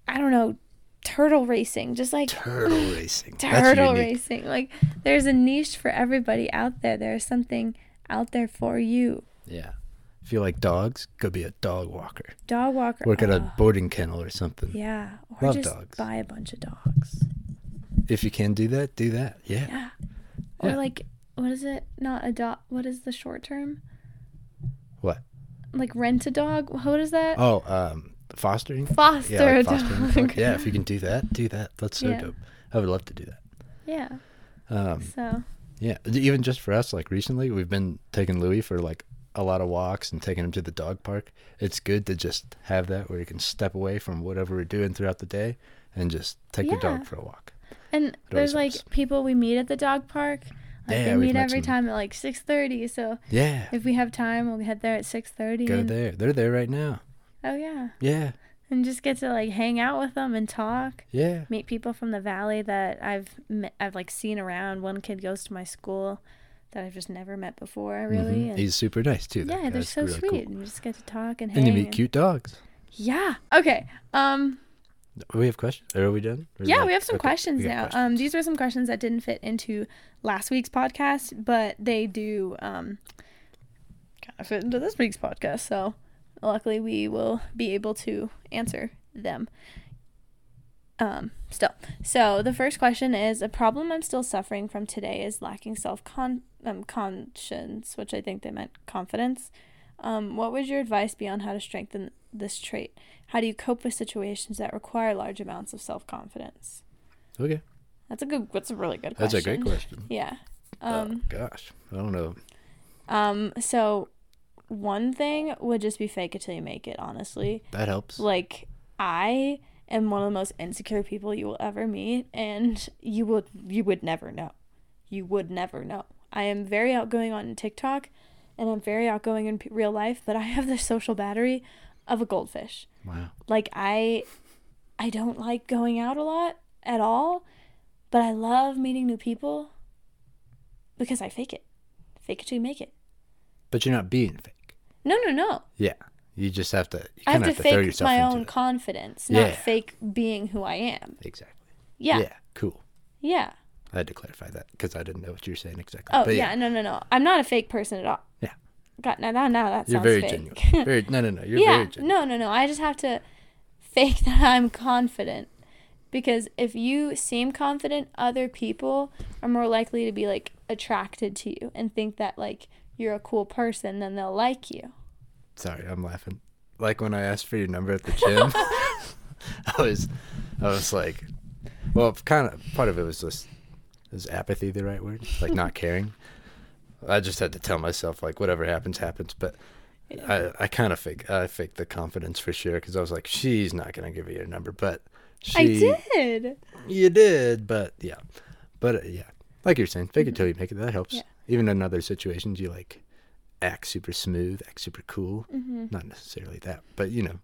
Speaker 1: I don't know, turtle racing, just like
Speaker 2: Turtle racing.
Speaker 1: Turtle racing. Like there's a niche for everybody out there. There's something out there for you.
Speaker 2: Yeah. If you like dogs, go be a dog walker.
Speaker 1: Dog walker.
Speaker 2: Work at a ah.
Speaker 1: oh,
Speaker 2: boarding kennel or something.
Speaker 1: yeah, or
Speaker 2: Love
Speaker 1: just
Speaker 2: dogs.
Speaker 1: buy a bunch of dogs.
Speaker 2: If you can do that, do that. Yeah.
Speaker 1: Yeah. Or like what is it? Not adopt. What is the short term?
Speaker 2: What?
Speaker 1: Like rent a dog. What is that?
Speaker 2: Oh, um, fostering.
Speaker 1: Foster
Speaker 2: yeah,
Speaker 1: a
Speaker 2: like fostering
Speaker 1: dog.
Speaker 2: Yeah, if you can do that, do that. That's so
Speaker 1: Yeah.
Speaker 2: dope. I would love to do that.
Speaker 1: yeah.
Speaker 2: Um,
Speaker 1: So
Speaker 2: yeah, even just for us, like recently, we've been taking Louis for like a lot of walks and taking him to the dog park. It's good to just have that where you can step away from whatever we're doing throughout the day and just take your dog for a walk.
Speaker 1: and there's like
Speaker 2: helps.
Speaker 1: people we meet at the dog park. Like
Speaker 2: Yeah,
Speaker 1: meet every
Speaker 2: some-
Speaker 1: time at like six thirty. So
Speaker 2: Yeah,
Speaker 1: if we have time, we'll head there at six thirty.
Speaker 2: go
Speaker 1: and,
Speaker 2: there. They're there right now.
Speaker 1: Oh yeah,
Speaker 2: Yeah,
Speaker 1: and just get to like hang out with them and talk.
Speaker 2: yeah.
Speaker 1: Meet people from the valley that I've met, I've like seen around. One kid goes to my school that I've just never met before. Really,
Speaker 2: Mhm.
Speaker 1: and
Speaker 2: He's super nice too.
Speaker 1: yeah, they're
Speaker 2: guy's
Speaker 1: so
Speaker 2: really
Speaker 1: sweet.
Speaker 2: cool.
Speaker 1: And you just get to talk and hang.
Speaker 2: And you meet cute dogs.
Speaker 1: Yeah. Okay. Um.
Speaker 2: We have questions. Are we done? Is
Speaker 1: Yeah,
Speaker 2: that-
Speaker 1: we have some
Speaker 2: okay,
Speaker 1: questions
Speaker 2: we
Speaker 1: now. Um, these were some questions that didn't fit into last week's podcast, but they do um kind of fit into this week's podcast. So luckily, we will be able to answer them. Um, still. So the first question is a problem I'm still suffering from today is lacking self con um, conscience, which I think they meant confidence. Um, what would your advice be on how to strengthen this trait? How do you cope with situations that require large amounts of self confidence?
Speaker 2: okay,
Speaker 1: That's a good. That's a really good
Speaker 2: that's
Speaker 1: question.
Speaker 2: That's a great question.
Speaker 1: Yeah.
Speaker 2: Oh,
Speaker 1: Um.
Speaker 2: gosh, I don't know.
Speaker 1: Um. So, one thing would just be fake it till you make it. Honestly,
Speaker 2: That helps.
Speaker 1: like I am one of the most insecure people you will ever meet, and you would you would never know. You would never know. I am very outgoing on TikTok, and I'm very outgoing in p- real life, but I have the social battery of a goldfish.
Speaker 2: Wow.
Speaker 1: like i i don't like going out a lot at all but i love meeting new people because i fake it fake it till you make it
Speaker 2: But you're not being fake.
Speaker 1: no no no
Speaker 2: Yeah. You just have to. You
Speaker 1: i have to
Speaker 2: have to throw
Speaker 1: fake
Speaker 2: yourself
Speaker 1: my own
Speaker 2: it.
Speaker 1: confidence not
Speaker 2: Yeah.
Speaker 1: fake being who i am
Speaker 2: Exactly.
Speaker 1: yeah
Speaker 2: Yeah. Cool. Yeah, I had to clarify that because I didn't know what you were saying exactly.
Speaker 1: oh
Speaker 2: But
Speaker 1: yeah. no no no i'm not a fake person at all
Speaker 2: Yeah.
Speaker 1: God now now, now that
Speaker 2: You're very
Speaker 1: fake
Speaker 2: genuine. Very no no no. You're
Speaker 1: yeah
Speaker 2: very genuine.
Speaker 1: no no no i just have to fake that i'm confident because if you seem confident other people are more likely to be like attracted to you and think that like you're a cool person then they'll like you
Speaker 2: Sorry, I'm laughing. Like when I asked for your number at the gym. I was, I was like, well, kind of part of it was just is apathy the right word? Like not caring. I just had to tell myself like whatever happens happens, but I I kind of fake I faked the confidence for sure because I was like she's not gonna give you your number, but she
Speaker 1: I did.
Speaker 2: you did, but yeah, but uh, yeah, like you're saying, fake it till you make it. That helps.
Speaker 1: Yeah.
Speaker 2: Even in other situations, you like act super smooth, act super cool.
Speaker 1: Mm-hmm.
Speaker 2: Not necessarily that, but you know,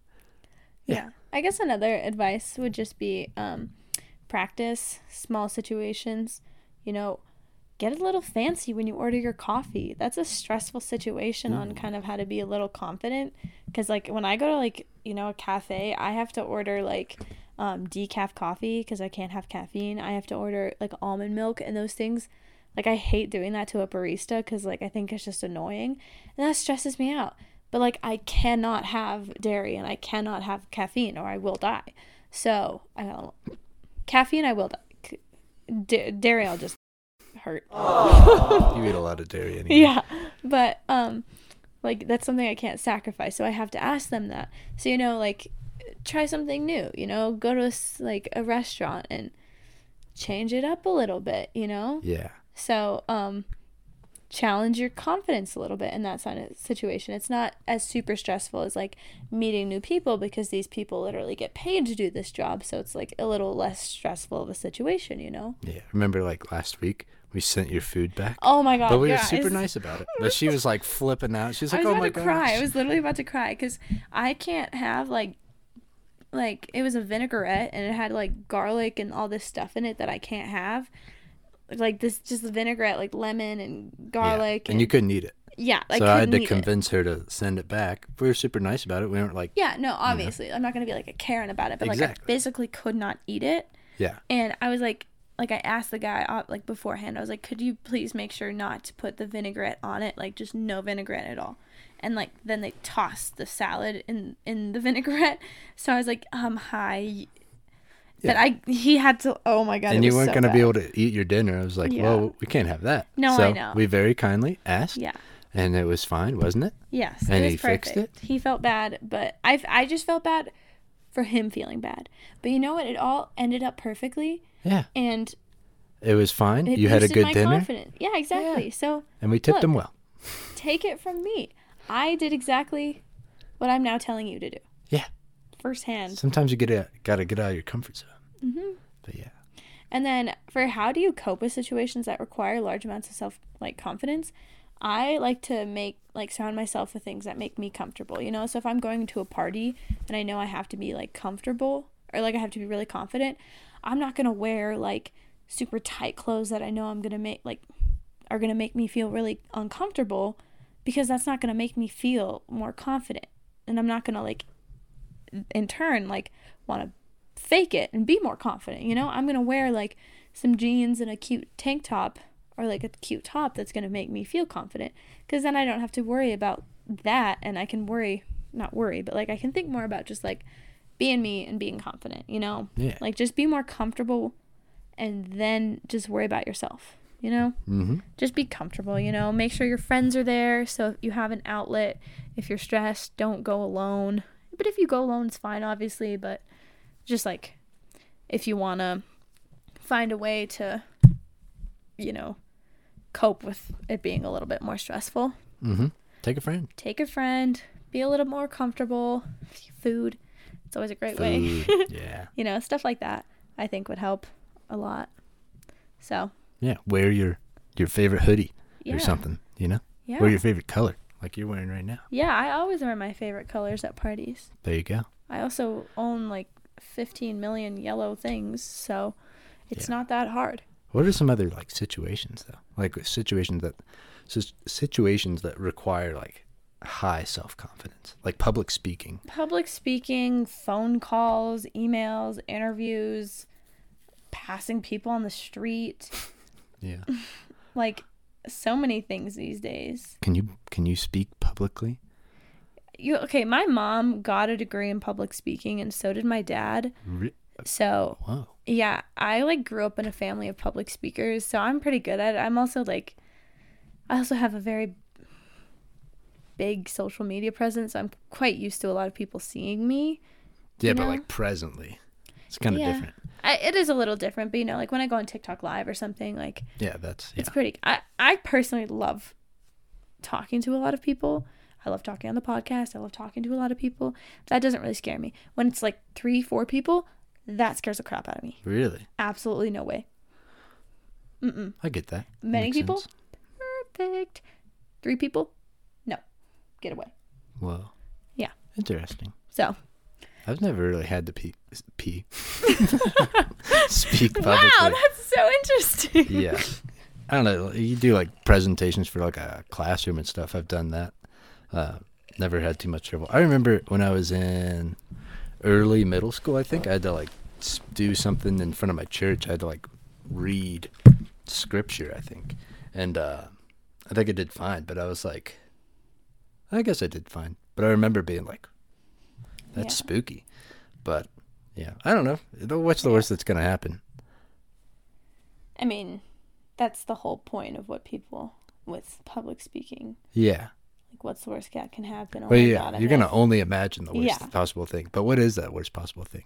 Speaker 1: Yeah.
Speaker 2: Yeah.
Speaker 1: I guess another advice would just be um, practice small situations. You know, get a little fancy when you order your coffee. That's a stressful situation on kind of how to be a little confident. Because, like, when I go to, like, you know, a cafe, I have to order, like, um, decaf coffee because I can't have caffeine. I have to order, like, almond milk and those things. Like, I hate doing that to a barista because, like, I think it's just annoying. And that stresses me out but like I cannot have dairy and I cannot have caffeine or I will die. So I don't caffeine I will die. Da- dairy I'll just hurt.
Speaker 2: you eat a lot of dairy anyway.
Speaker 1: Yeah, but um, like that's something I can't sacrifice. So I have to ask them that. So you know, like try something new. You know, go to a s like a restaurant and change it up a little bit. You know.
Speaker 2: Yeah.
Speaker 1: So, um, challenge your confidence a little bit in that kind of situation. It's not as super stressful as like meeting new people because these people literally get paid to do this job. So it's like a little less stressful of a situation, you know?
Speaker 2: Yeah. Remember like last week we sent your food back?
Speaker 1: Oh my God.
Speaker 2: but we were
Speaker 1: guys.
Speaker 2: super nice about it. But she was like flipping out. She was
Speaker 1: I
Speaker 2: like,
Speaker 1: was
Speaker 2: "Oh
Speaker 1: about
Speaker 2: my
Speaker 1: to
Speaker 2: god!"
Speaker 1: cry. I was literally about to cry because I can't have like, like it was a vinaigrette and it had like garlic and all this stuff in it that I can't have. Like this, just the vinaigrette, like lemon and garlic,
Speaker 2: and you couldn't eat it.
Speaker 1: yeah, I
Speaker 2: so I had to
Speaker 1: eat it.
Speaker 2: convince her to send it back. We were super nice about it. We weren't like,
Speaker 1: Yeah, no, obviously. I'm not going to be like a Karen about it, but like I
Speaker 2: Exactly.
Speaker 1: physically could not eat it.
Speaker 2: yeah,
Speaker 1: And I was like, like I asked the guy uh, like beforehand, I was like, could you please make sure not to put the vinaigrette on it? Like just no vinaigrette at all. And like then they tossed the salad in in the vinaigrette. So I was like, um, hi. That I he had to. Oh my god!
Speaker 2: and you weren't
Speaker 1: so
Speaker 2: gonna be able to eat your dinner. I was like,
Speaker 1: Yeah.
Speaker 2: well, we can't have that.
Speaker 1: No,
Speaker 2: so
Speaker 1: I know.
Speaker 2: We very kindly asked,
Speaker 1: Yeah.
Speaker 2: and it was fine, wasn't it?
Speaker 1: Yes.
Speaker 2: And
Speaker 1: it
Speaker 2: he fixed
Speaker 1: it. He felt bad, but I I just felt bad for him feeling bad. But you know what? It all ended up perfectly,
Speaker 2: Yeah,
Speaker 1: and
Speaker 2: it was fine.
Speaker 1: it
Speaker 2: you had a good dinner,
Speaker 1: confidence. Yeah, exactly. So
Speaker 2: and we tipped
Speaker 1: Look.
Speaker 2: him well.
Speaker 1: take it from me. I did exactly what I'm now telling you to do.
Speaker 2: Yeah.
Speaker 1: Firsthand.
Speaker 2: Sometimes you get a, gotta get out of your comfort zone.
Speaker 1: Mm-hmm.
Speaker 2: But yeah,
Speaker 1: And then for how do you cope with situations that require large amounts of self like confidence? I like to make like surround myself with things that make me comfortable. You know, so if I'm going to a party and I know I have to be like comfortable or like I have to be really confident, I'm not gonna wear like super tight clothes that I know I'm gonna make like are gonna make me feel really uncomfortable because that's not gonna make me feel more confident. And I'm not gonna like in turn like want to fake it and be more confident. You know, I'm gonna wear like some jeans and a cute tank top or like a cute top that's gonna make me feel confident because then I don't have to worry about that and I can worry, not worry, but like I can think more about just like being me and being confident. You know,
Speaker 2: yeah.
Speaker 1: like just be more comfortable and then just worry about yourself. You know,
Speaker 2: Mm-hmm.
Speaker 1: just be comfortable. You know, make sure your friends are there so if you have an outlet. If you're stressed, don't go alone. But if you go alone, it's fine, obviously. But just like if you want to find a way to, you know, cope with it being a little bit more stressful,
Speaker 2: Mm-hmm. Take a friend.
Speaker 1: take a friend, be a little more comfortable. Food, it's always a great way.
Speaker 2: Yeah.
Speaker 1: you know, stuff like that I think would help a lot. So,
Speaker 2: Yeah. Wear your your favorite hoodie
Speaker 1: yeah.
Speaker 2: or something. You know.
Speaker 1: Yeah.
Speaker 2: Wear your favorite color, like you're wearing right now.
Speaker 1: yeah, I always wear my favorite colors at parties.
Speaker 2: There you go.
Speaker 1: I also own like 15 million yellow things, so it's
Speaker 2: Yeah.
Speaker 1: not that hard.
Speaker 2: What are some other like situations though? Like situations that situations that require like high self confidence, like public speaking.
Speaker 1: Public speaking, phone calls, emails, interviews, passing people on the street,
Speaker 2: Yeah.
Speaker 1: like so many things these days.
Speaker 2: Can you can you speak publicly?
Speaker 1: You okay, my mom got a degree in public speaking and so did my dad.
Speaker 2: Re-
Speaker 1: So,
Speaker 2: Whoa.
Speaker 1: yeah, I like grew up in a family of public speakers, so I'm pretty good at it. I'm also like I also have a very big social media presence. I'm quite used to a lot of people seeing me
Speaker 2: Yeah, but
Speaker 1: know?
Speaker 2: like presently, it's kind of
Speaker 1: Yeah.
Speaker 2: different.
Speaker 1: I, it is a little different, but you know, like when I go on TikTok live or something, like
Speaker 2: Yeah, that's yeah.
Speaker 1: it's pretty. I I personally love talking to a lot of people. I love talking on the podcast. I love talking to a lot of people. That doesn't really scare me. When it's like three, four people, that scares the crap out of me.
Speaker 2: really.
Speaker 1: Absolutely no way. Mm-mm.
Speaker 2: I get that.
Speaker 1: Many
Speaker 2: Makes
Speaker 1: people?
Speaker 2: sense.
Speaker 1: Perfect. Three people? Get away.
Speaker 2: Whoa.
Speaker 1: Yeah.
Speaker 2: Interesting.
Speaker 1: So
Speaker 2: I've never really had to pee. pee. Speak publicly.
Speaker 1: Wow, that's so interesting.
Speaker 2: yeah. I don't know. You do like presentations for like a classroom and stuff. I've done that. Uh, never had too much trouble. I remember when I was in early middle school, I think I had to like do something in front of my church. I had to like read scripture, I think. And uh, I think I did fine, but I was like, I guess I did fine. But I remember being like, that's
Speaker 1: Yeah.
Speaker 2: spooky. But yeah, I don't know. What's the worst that's going to happen?
Speaker 1: I mean, that's the whole point of what people with public speaking.
Speaker 2: Yeah.
Speaker 1: Like, what's the worst that can happen? Oh
Speaker 2: Well, yeah,
Speaker 1: God,
Speaker 2: you're gonna only imagine the worst
Speaker 1: Yeah.
Speaker 2: possible thing. But what is that worst possible thing?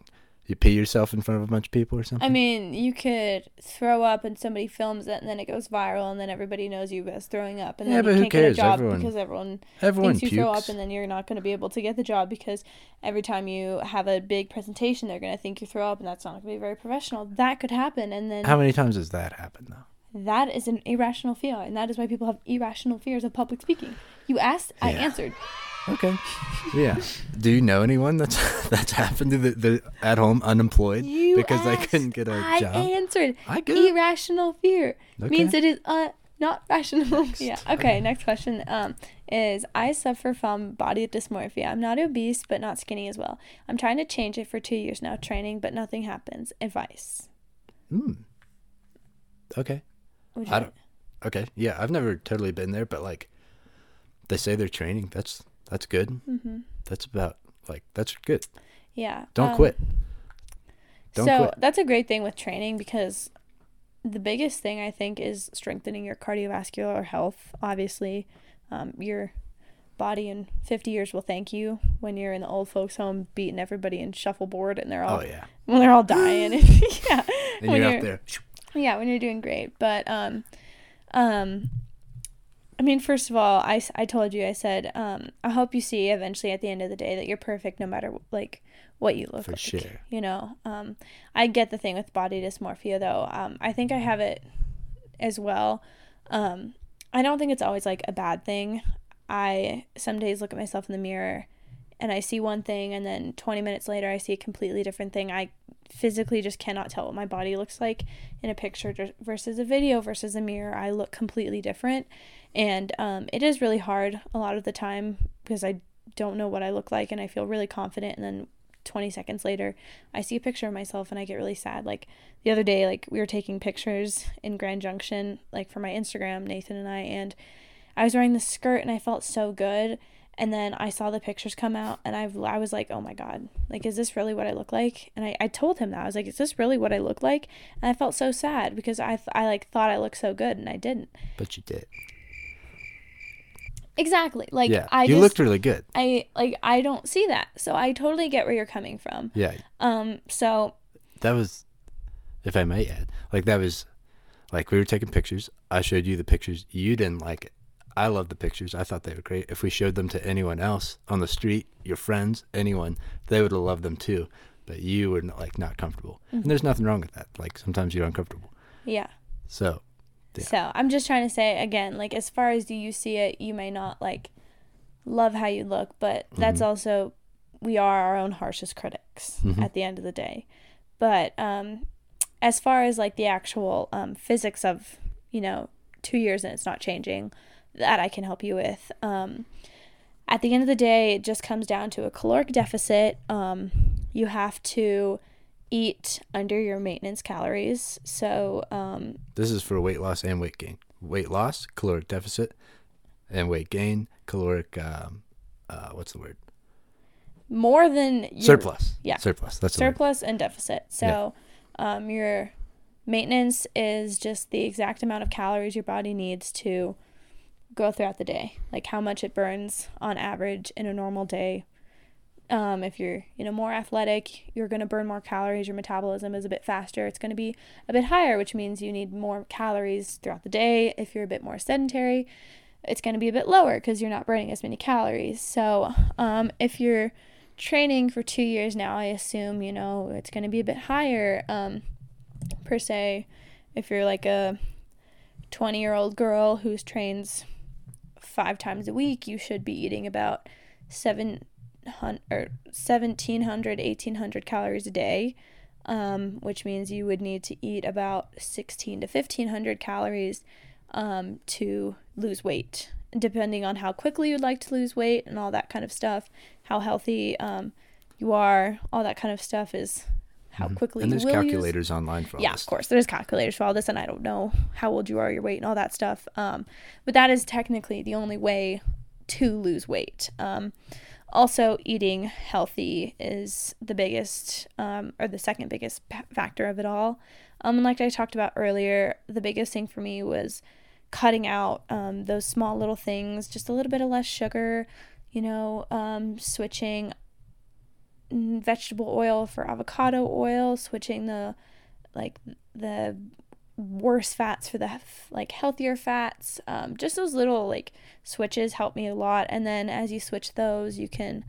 Speaker 2: You pee yourself in front of a bunch of people or something?
Speaker 1: I mean, you could throw up and somebody films it and then it goes viral and then everybody knows you as throwing up and
Speaker 2: Yeah,
Speaker 1: then
Speaker 2: but
Speaker 1: you
Speaker 2: who
Speaker 1: can't get a
Speaker 2: cares?
Speaker 1: job
Speaker 2: Everyone-
Speaker 1: because everyone
Speaker 2: Everyone
Speaker 1: thinks you
Speaker 2: pukes.
Speaker 1: throw up and then you're not going to be able to get the job because every time you have a big presentation they're going to think you throw up and that's not going to be very professional. That could happen and then
Speaker 2: How many times does that happen though?
Speaker 1: that is an irrational fear and that is why people have irrational fears of public speaking. You asked, I answered.
Speaker 2: Okay. yeah. Do you know anyone that's that's happened to the, the at home unemployed
Speaker 1: You
Speaker 2: because they couldn't get a
Speaker 1: I
Speaker 2: job?
Speaker 1: answered.
Speaker 2: I get.
Speaker 1: Irrational fear means it is uh not rational. yeah. Okay. Next question. Um, is I suffer from body dysmorphia. I'm not obese, but not skinny as well. I'm trying to change it for two years now, training, but nothing happens. Advice.
Speaker 2: Hmm. Okay. I don't. Okay. Yeah, I've never totally been there, but like, they say they're training. That's that's good.
Speaker 1: Mhm.
Speaker 2: That's about like that's good.
Speaker 1: Yeah.
Speaker 2: Don't
Speaker 1: um,
Speaker 2: quit. Don't
Speaker 1: so
Speaker 2: quit.
Speaker 1: that's a great thing with training because the biggest thing I think is strengthening your cardiovascular health. Obviously, um, your body in 50 years will thank you when you're in the old folks' home beating everybody in shuffleboard and they're all
Speaker 2: Oh yeah.
Speaker 1: when they're all dying. yeah,
Speaker 2: And
Speaker 1: when
Speaker 2: you're out there.
Speaker 1: yeah, when you're doing great. But um, um, I mean, first of all, I, I told you, I said, um, I hope you see eventually at the end of the day that you're perfect no matter like what you look
Speaker 2: For
Speaker 1: like.
Speaker 2: sure.
Speaker 1: You know, um, I get the thing with body dysmorphia though. Um, I think I have it as well. Um, I don't think it's always like a bad thing. I some days look at myself in the mirror and I see one thing and then 20 minutes later I see a completely different thing. I physically just cannot tell what my body looks like in a picture versus a video versus a mirror. I look completely different. And um, it is really hard a lot of the time because I don't know what I look like and I feel really confident. And then 20 seconds later, I see a picture of myself and I get really sad. Like the other day, like we were taking pictures in Grand Junction, like for my Instagram, Nathan and I, and I was wearing this skirt and I felt so good. And then I saw the pictures come out and I've, I was like, oh my God, like, is this really what I look like? And I, I told him that. I was like, is this really what I look like? And I felt so sad because I, th- I like thought I looked so good and I didn't.
Speaker 2: But you did.
Speaker 1: Exactly. Like,
Speaker 2: yeah.
Speaker 1: I
Speaker 2: you
Speaker 1: just,
Speaker 2: looked really good.
Speaker 1: I, like, I don't see that. So I totally get where you're coming from.
Speaker 2: Yeah.
Speaker 1: Um, so
Speaker 2: That was, if I may add, like that was, like we were taking pictures. I showed you the pictures. You didn't like it. I love the pictures. I thought they were great. If we showed them to anyone else on the street, your friends, anyone, they would have loved them too. But you were not, like not comfortable, and there's nothing wrong with that. Like sometimes you're uncomfortable.
Speaker 1: yeah.
Speaker 2: So Yeah.
Speaker 1: So I'm just trying to say again, like as far as do you see it, you may not like love how you look, but that's
Speaker 2: Mhm.
Speaker 1: also we are our own harshest critics
Speaker 2: Mhm.
Speaker 1: at the end of the day. But um, as far as like the actual um, physics of you know two years and it's not changing, that I can help you with. Um, at the end of the day, it just comes down to a caloric deficit. Um, you have to eat under your maintenance calories. So um,
Speaker 2: this is for weight loss and weight gain. Weight loss, caloric deficit, and weight gain, caloric. Um, uh, what's the word?
Speaker 1: more than your
Speaker 2: surplus.
Speaker 1: yeah.
Speaker 2: Surplus. That's
Speaker 1: surplus and deficit. So, um, your maintenance is just the exact amount of calories your body needs to go throughout the day, like how much it burns on average in a normal day Um, if you're you know more athletic, you're going to burn more calories. Your metabolism is a bit faster. It's going to be a bit higher, which means you need more calories throughout the day. If you're a bit more sedentary, it's going to be a bit lower because you're not burning as many calories. So um, if you're training for two years now, I assume you know it's going to be a bit higher um, per se. If you're like a 20 year old girl who trains five times a week, you should be eating about seven hundred or 1700 1800 calories a day um, which means you would need to eat about 16 to 1500 calories um, to lose weight. Depending on how quickly you'd like to lose weight and all that kind of stuff how healthy um, you are all that kind of stuff is how quickly
Speaker 2: and
Speaker 1: you
Speaker 2: there's
Speaker 1: will use-
Speaker 2: calculators online for all
Speaker 1: yeah,
Speaker 2: this
Speaker 1: of course. There's calculators for all this, and I don't know how old you are, your weight, and all that stuff. Um, but that is technically the only way to lose weight. Um, also, eating healthy is the biggest, um, or the second biggest factor of it all. Um, and like I talked about earlier, the biggest thing for me was cutting out um, those small little things, just a little bit of less sugar, you know, um, switching vegetable oil for avocado oil, switching the like the worse fats for the like healthier fats. Um, just those little like switches help me a lot. And then as you switch those, you can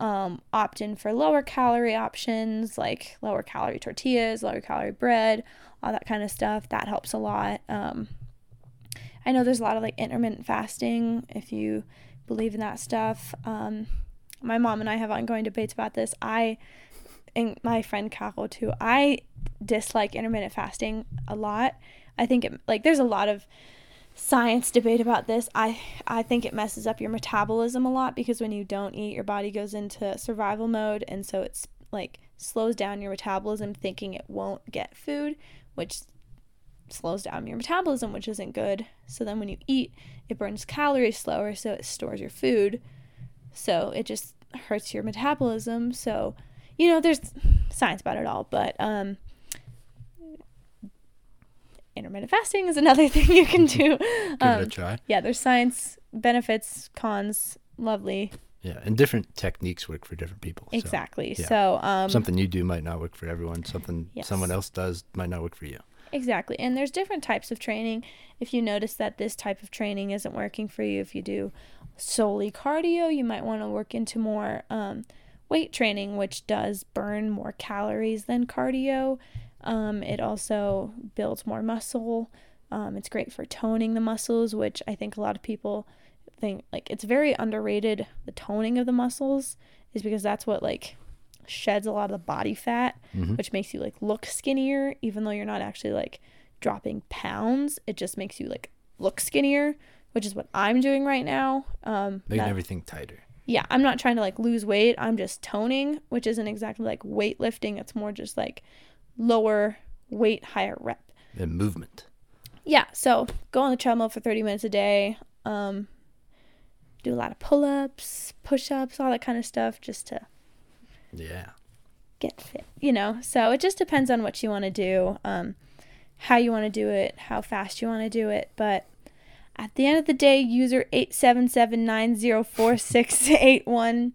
Speaker 1: um, opt in for lower calorie options like lower calorie tortillas, lower calorie bread, all that kind of stuff. That helps a lot. Um, I know there's a lot of like intermittent fasting if you believe in that stuff. Um, my mom and I have ongoing debates about this. I and my friend Carol too. I dislike intermittent fasting a lot. I think it like there's a lot of science debate about this. I I think it messes up your metabolism a lot because when you don't eat, your body goes into survival mode and so it's like slows down your metabolism thinking it won't get food, which slows down your metabolism, which isn't good. So then when you eat, it burns calories slower, so it stores your food. So it just hurts your metabolism. So, you know, there's science about it all, but um intermittent fasting is another thing you can do.
Speaker 2: Give it
Speaker 1: Um,
Speaker 2: a try.
Speaker 1: yeah, there's science, benefits, cons, lovely.
Speaker 2: Yeah, and different techniques work for different people. so
Speaker 1: Exactly.
Speaker 2: yeah.
Speaker 1: So, um
Speaker 2: something you do might not work for everyone. Something
Speaker 1: Yes.
Speaker 2: someone else does might not work for you.
Speaker 1: Exactly. And there's different types of training. If you notice that this type of training isn't working for you, if you do solely cardio, you might want to work into more um, weight training, which does burn more calories than cardio. Um, it also builds more muscle. Um, it's great for toning the muscles, which I think a lot of people think like it's very underrated. The toning of the muscles is because that's what like sheds a lot of the body fat
Speaker 2: Mhm.
Speaker 1: which makes you like look skinnier even though you're not actually like dropping pounds it just makes you like look skinnier which is what i'm doing right now um
Speaker 2: Making
Speaker 1: that-
Speaker 2: everything tighter.
Speaker 1: yeah i'm not trying to like lose weight i'm just toning which isn't exactly like weightlifting it's more just like lower weight higher rep
Speaker 2: And movement.
Speaker 1: yeah so go on the treadmill for 30 minutes a day um do a lot of pull-ups push-ups all that kind of stuff just to
Speaker 2: Yeah.
Speaker 1: get fit, you know. So it just depends on what you want to do, um, how you want to do it, how fast you want to do it. But at the end of the day, user eight seven seven nine zero four six eight one,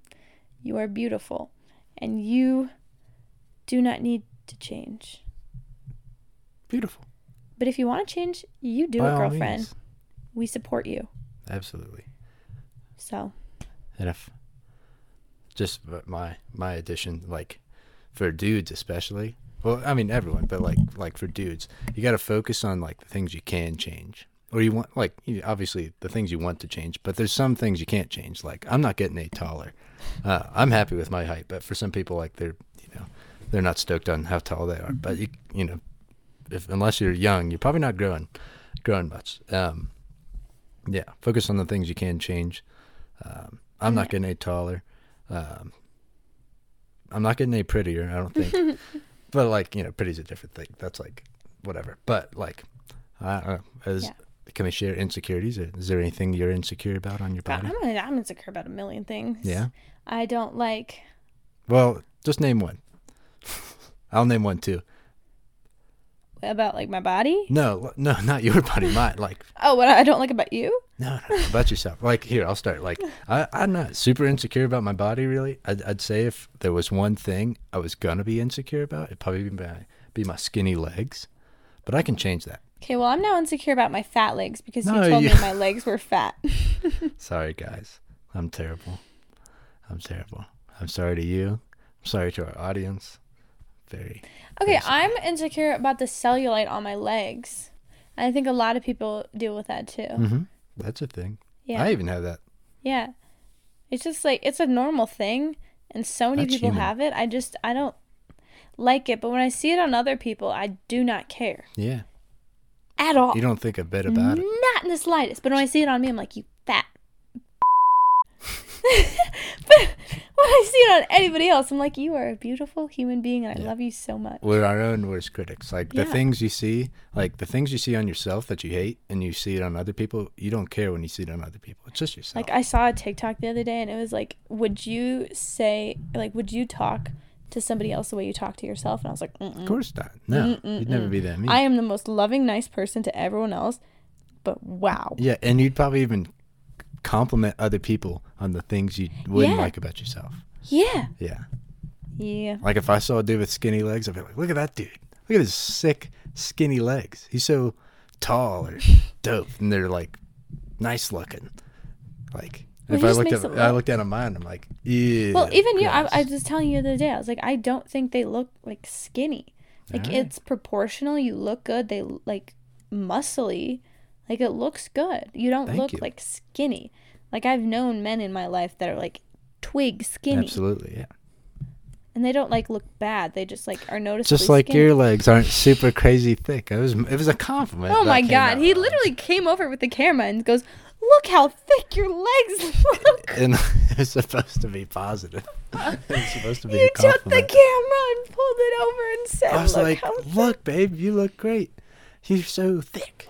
Speaker 1: you are beautiful, and you do not need to change.
Speaker 2: Beautiful.
Speaker 1: But if you want to change, you do
Speaker 2: By
Speaker 1: it, girlfriend.
Speaker 2: means.
Speaker 1: We support you.
Speaker 2: Absolutely.
Speaker 1: So
Speaker 2: And if just my my addition, like for dudes especially. Well, I mean everyone, but like like for dudes, you got to focus on like the things you can change, or you want like obviously the things you want to change. But there's some things you can't change. Like I'm not getting any taller. Uh, I'm happy with my height, but for some people, like they're you know they're not stoked on how tall they are. But you you know if unless you're young, you're probably not growing growing much. Um, yeah, focus on the things you can change. Um, I'm not getting any taller. Um, I'm not getting any prettier. I don't think. but like you know, pretty's a different thing. That's like whatever. But like, I don't know. Is,
Speaker 1: Yeah.
Speaker 2: Can we share insecurities? Is there anything you're insecure about on your body?
Speaker 1: I'm, I'm insecure about a million things.
Speaker 2: Yeah.
Speaker 1: I don't like.
Speaker 2: Well, just name one. I'll name one too.
Speaker 1: About like my body?
Speaker 2: No, no, not your body. Mine. Like,
Speaker 1: Oh, what I don't like about you?
Speaker 2: No, no, no, about yourself. Like here, I'll start. Like I, I'm not super insecure about my body. Really, I'd, I'd say if there was one thing I was gonna be insecure about, it'd probably be my, be my skinny legs. But I can change that.
Speaker 1: Okay, well, I'm now insecure about my fat legs because
Speaker 2: No,
Speaker 1: you told
Speaker 2: you-
Speaker 1: me my legs were fat.
Speaker 2: Sorry, guys. I'm terrible. I'm terrible. I'm sorry to you. I'm sorry to our audience. Very.
Speaker 1: Okay,
Speaker 2: very.
Speaker 1: I'm insecure about the cellulite on my legs. I think a lot of people deal with that too.
Speaker 2: Mm-hmm. That's a thing.
Speaker 1: Yeah.
Speaker 2: I even have that.
Speaker 1: Yeah. It's just like it's a normal thing and so many
Speaker 2: That's
Speaker 1: people
Speaker 2: human.
Speaker 1: have it. I just I don't like it, but when I see it on other people, I do not care
Speaker 2: Yeah.
Speaker 1: at all.
Speaker 2: You don't think a bit about it.
Speaker 1: Not in the slightest. But when I see it on me, I'm like, you fat. but when I see it on anybody else, I'm like, you are a beautiful human being and I
Speaker 2: Yeah.
Speaker 1: love you so much.
Speaker 2: We're our own worst critics. Like the things you see, like the things you see on yourself that you hate, and you see it on other people. You don't care when you see it on other people. It's just yourself.
Speaker 1: Like I saw a TikTok the other day and it was like, would you say like would you talk to somebody else the way you talk to yourself? And I was like,
Speaker 2: of
Speaker 1: Mm-mm.
Speaker 2: course not. No, you'd never be that mean.
Speaker 1: I am the most loving, nice person to everyone else, but wow.
Speaker 2: yeah, and you'd probably even compliment other people on the things you wouldn't
Speaker 1: Yeah.
Speaker 2: like about yourself.
Speaker 1: Yeah.
Speaker 2: Yeah.
Speaker 1: Yeah.
Speaker 2: Like if I saw a dude with skinny legs, I'd be like, "Look at that dude! Look at his sick, skinny legs. He's so tall or dope, and they're like nice looking." Like
Speaker 1: Well,
Speaker 2: if I looked at
Speaker 1: them
Speaker 2: I
Speaker 1: look-
Speaker 2: looked at mine, I'm like, "Yeah."
Speaker 1: Well, even you, I, I was just telling you the other day, I was like, I don't think they look like skinny. Like
Speaker 2: Alright.
Speaker 1: it's proportional. You look good. They like muscly. Like it looks good. You don't
Speaker 2: Thank
Speaker 1: look
Speaker 2: you.
Speaker 1: like skinny. Like I've known men in my life that are like twig skinny,
Speaker 2: absolutely, yeah.
Speaker 1: and they don't like look bad. They just like are noticeably
Speaker 2: Just like
Speaker 1: skinny.
Speaker 2: your legs aren't super crazy thick. It was it was a compliment.
Speaker 1: Oh my god, he literally came over with the camera and goes, "Look how thick your legs look."
Speaker 2: and it's supposed to be positive. it's supposed to be
Speaker 1: you took the camera and pulled it over and said,
Speaker 2: I was
Speaker 1: "Look
Speaker 2: like,
Speaker 1: how thick."
Speaker 2: "Look, babe, you look great. You're so thick."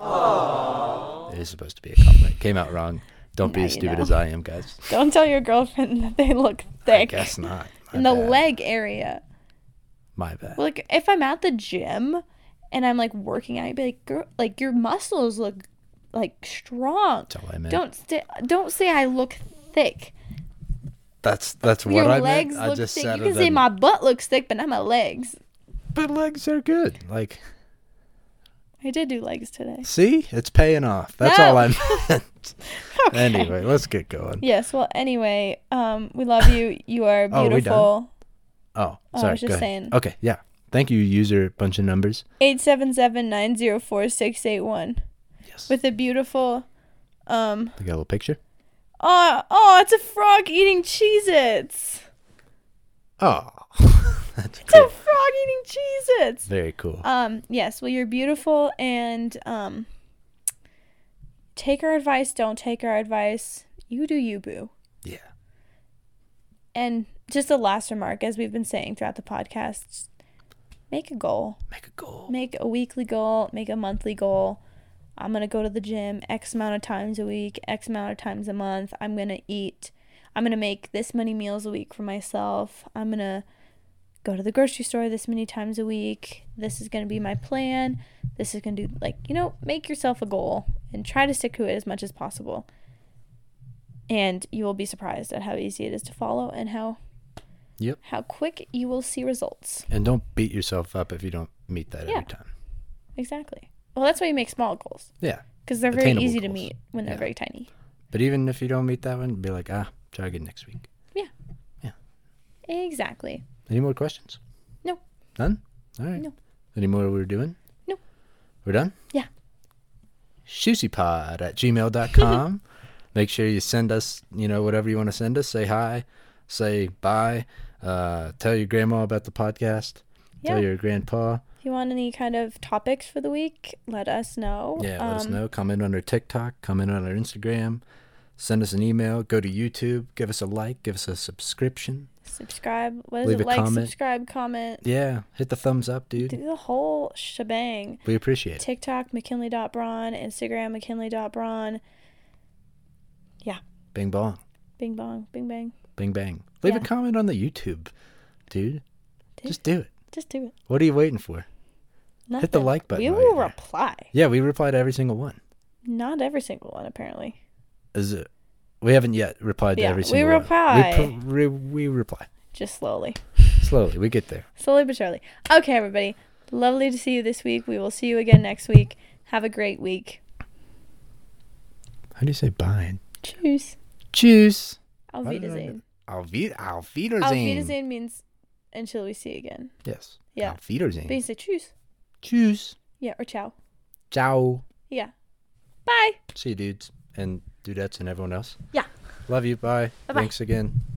Speaker 2: It is supposed to be a compliment. Came out wrong. Don't be as stupid
Speaker 1: know.
Speaker 2: as I am, guys.
Speaker 1: Don't tell your girlfriend that they look
Speaker 2: I
Speaker 1: thick
Speaker 2: guess not. My
Speaker 1: in the leg area.
Speaker 2: My bad.
Speaker 1: Like if I'm at the gym and I'm like working out, I'd be like, "Girl, like your muscles look like strong."
Speaker 2: That's all I meant.
Speaker 1: Don't st- don't say I look thick.
Speaker 2: That's that's what
Speaker 1: your
Speaker 2: I
Speaker 1: legs
Speaker 2: meant. I
Speaker 1: look
Speaker 2: just
Speaker 1: thick.
Speaker 2: said
Speaker 1: You can say my butt looks thick, but not my legs.
Speaker 2: but legs are good. Like,
Speaker 1: I did do legs today.
Speaker 2: see, it's paying off. That's
Speaker 1: No.
Speaker 2: all I meant.
Speaker 1: Okay.
Speaker 2: anyway, let's get going.
Speaker 1: Yes. Well, anyway, um, we love you. You are
Speaker 2: Oh,
Speaker 1: beautiful.
Speaker 2: Oh,
Speaker 1: Oh, I
Speaker 2: sorry.
Speaker 1: was just saying.
Speaker 2: Okay, yeah. Thank you, user. Bunch of numbers.
Speaker 1: Eight seven seven nine zero four six eight one
Speaker 2: Yes.
Speaker 1: with a beautiful, um.
Speaker 2: They got a little picture.
Speaker 1: Oh, oh, it's a frog eating Cheez-Its.
Speaker 2: Oh, that's
Speaker 1: It's a frog eating Cheez-Its.
Speaker 2: Very cool.
Speaker 1: Um, yes, well, you're beautiful, and um, take our advice. Don't take our advice. You do you, boo.
Speaker 2: yeah.
Speaker 1: And just a last remark, as we've been saying throughout the podcast, make a goal.
Speaker 2: Make a goal.
Speaker 1: Make a weekly goal. Make a monthly goal. I'm gonna go to the gym X amount of times a week, X amount of times a month. I'm gonna eat. I'm gonna make this many meals a week for myself. I'm gonna go to the grocery store this many times a week. This is gonna be my plan. This is gonna do like you know, make yourself a goal and try to stick to it as much as possible. And you will be surprised at how easy it is to follow and how
Speaker 2: Yep.
Speaker 1: how quick you will see results.
Speaker 2: And don't beat yourself up if you don't meet that
Speaker 1: Yeah.
Speaker 2: every time.
Speaker 1: Exactly. Well, that's why you make small goals.
Speaker 2: Yeah.
Speaker 1: because they're very
Speaker 2: Attainable
Speaker 1: easy to meet when they're
Speaker 2: Yeah.
Speaker 1: very tiny.
Speaker 2: But even if you don't meet that one, be like, ah, try again next week. Yeah. Yeah.
Speaker 1: Exactly.
Speaker 2: Any more questions?
Speaker 1: No.
Speaker 2: None? All right.
Speaker 1: No.
Speaker 2: Any more we're doing?
Speaker 1: No.
Speaker 2: We're done?
Speaker 1: Yeah.
Speaker 2: ShusiPod at gmail.com. Make sure you send us, you know, whatever you want to send us. Say hi, say bye, uh, tell your grandma about the podcast,
Speaker 1: Yeah.
Speaker 2: tell your grandpa.
Speaker 1: If you want any kind of topics for the week, let us know.
Speaker 2: Yeah, let us
Speaker 1: Um,
Speaker 2: know. Comment on our TikTok, comment on our Instagram, send us an email, go to YouTube, give us a like, give us a subscription.
Speaker 1: Subscribe. What is
Speaker 2: Leave
Speaker 1: it?
Speaker 2: a
Speaker 1: Like,
Speaker 2: comment.
Speaker 1: subscribe, comment.
Speaker 2: Yeah, hit the thumbs up, dude.
Speaker 1: Do the whole shebang.
Speaker 2: We appreciate it.
Speaker 1: TikTok, McKinley.braun. Instagram, McKinley.braun. Yeah.
Speaker 2: Bing bong,
Speaker 1: Bing bong. Bing bang.
Speaker 2: bing bang. Leave a comment on the YouTube, dude.
Speaker 1: Dude.
Speaker 2: Just do it.
Speaker 1: Just do it.
Speaker 2: What are you waiting for?
Speaker 1: Nothing.
Speaker 2: Hit the like button
Speaker 1: We will
Speaker 2: there.
Speaker 1: reply.
Speaker 2: Yeah, we reply to every single one.
Speaker 1: Not every single one, apparently.
Speaker 2: Is it? We haven't yet replied to
Speaker 1: Yeah,
Speaker 2: every
Speaker 1: we
Speaker 2: single one.
Speaker 1: reply.
Speaker 2: We, pro- re- we reply
Speaker 1: Just slowly.
Speaker 2: slowly. We get there.
Speaker 1: Slowly but surely. Okay, everybody. Lovely to see you this week. We will see you again next week. Have a great week.
Speaker 2: How do you say bye?
Speaker 1: Tschüss.
Speaker 2: Tschüss.
Speaker 1: Auf
Speaker 2: Why did I
Speaker 1: Wiedersehen.
Speaker 2: Auf, Wied- auf Wiedersehen.
Speaker 1: Auf Wiedersehen means until we see again.
Speaker 2: Yes.
Speaker 1: Yeah.
Speaker 2: Auf Wiedersehen.
Speaker 1: But you say tschüss.
Speaker 2: Tschüss.
Speaker 1: Yeah, or ciao.
Speaker 2: Ciao.
Speaker 1: Yeah. Bye.
Speaker 2: See you, dudes and dudettes and everyone else.
Speaker 1: Yeah.
Speaker 2: Love you. Bye.
Speaker 1: Bye-bye.
Speaker 2: Thanks again.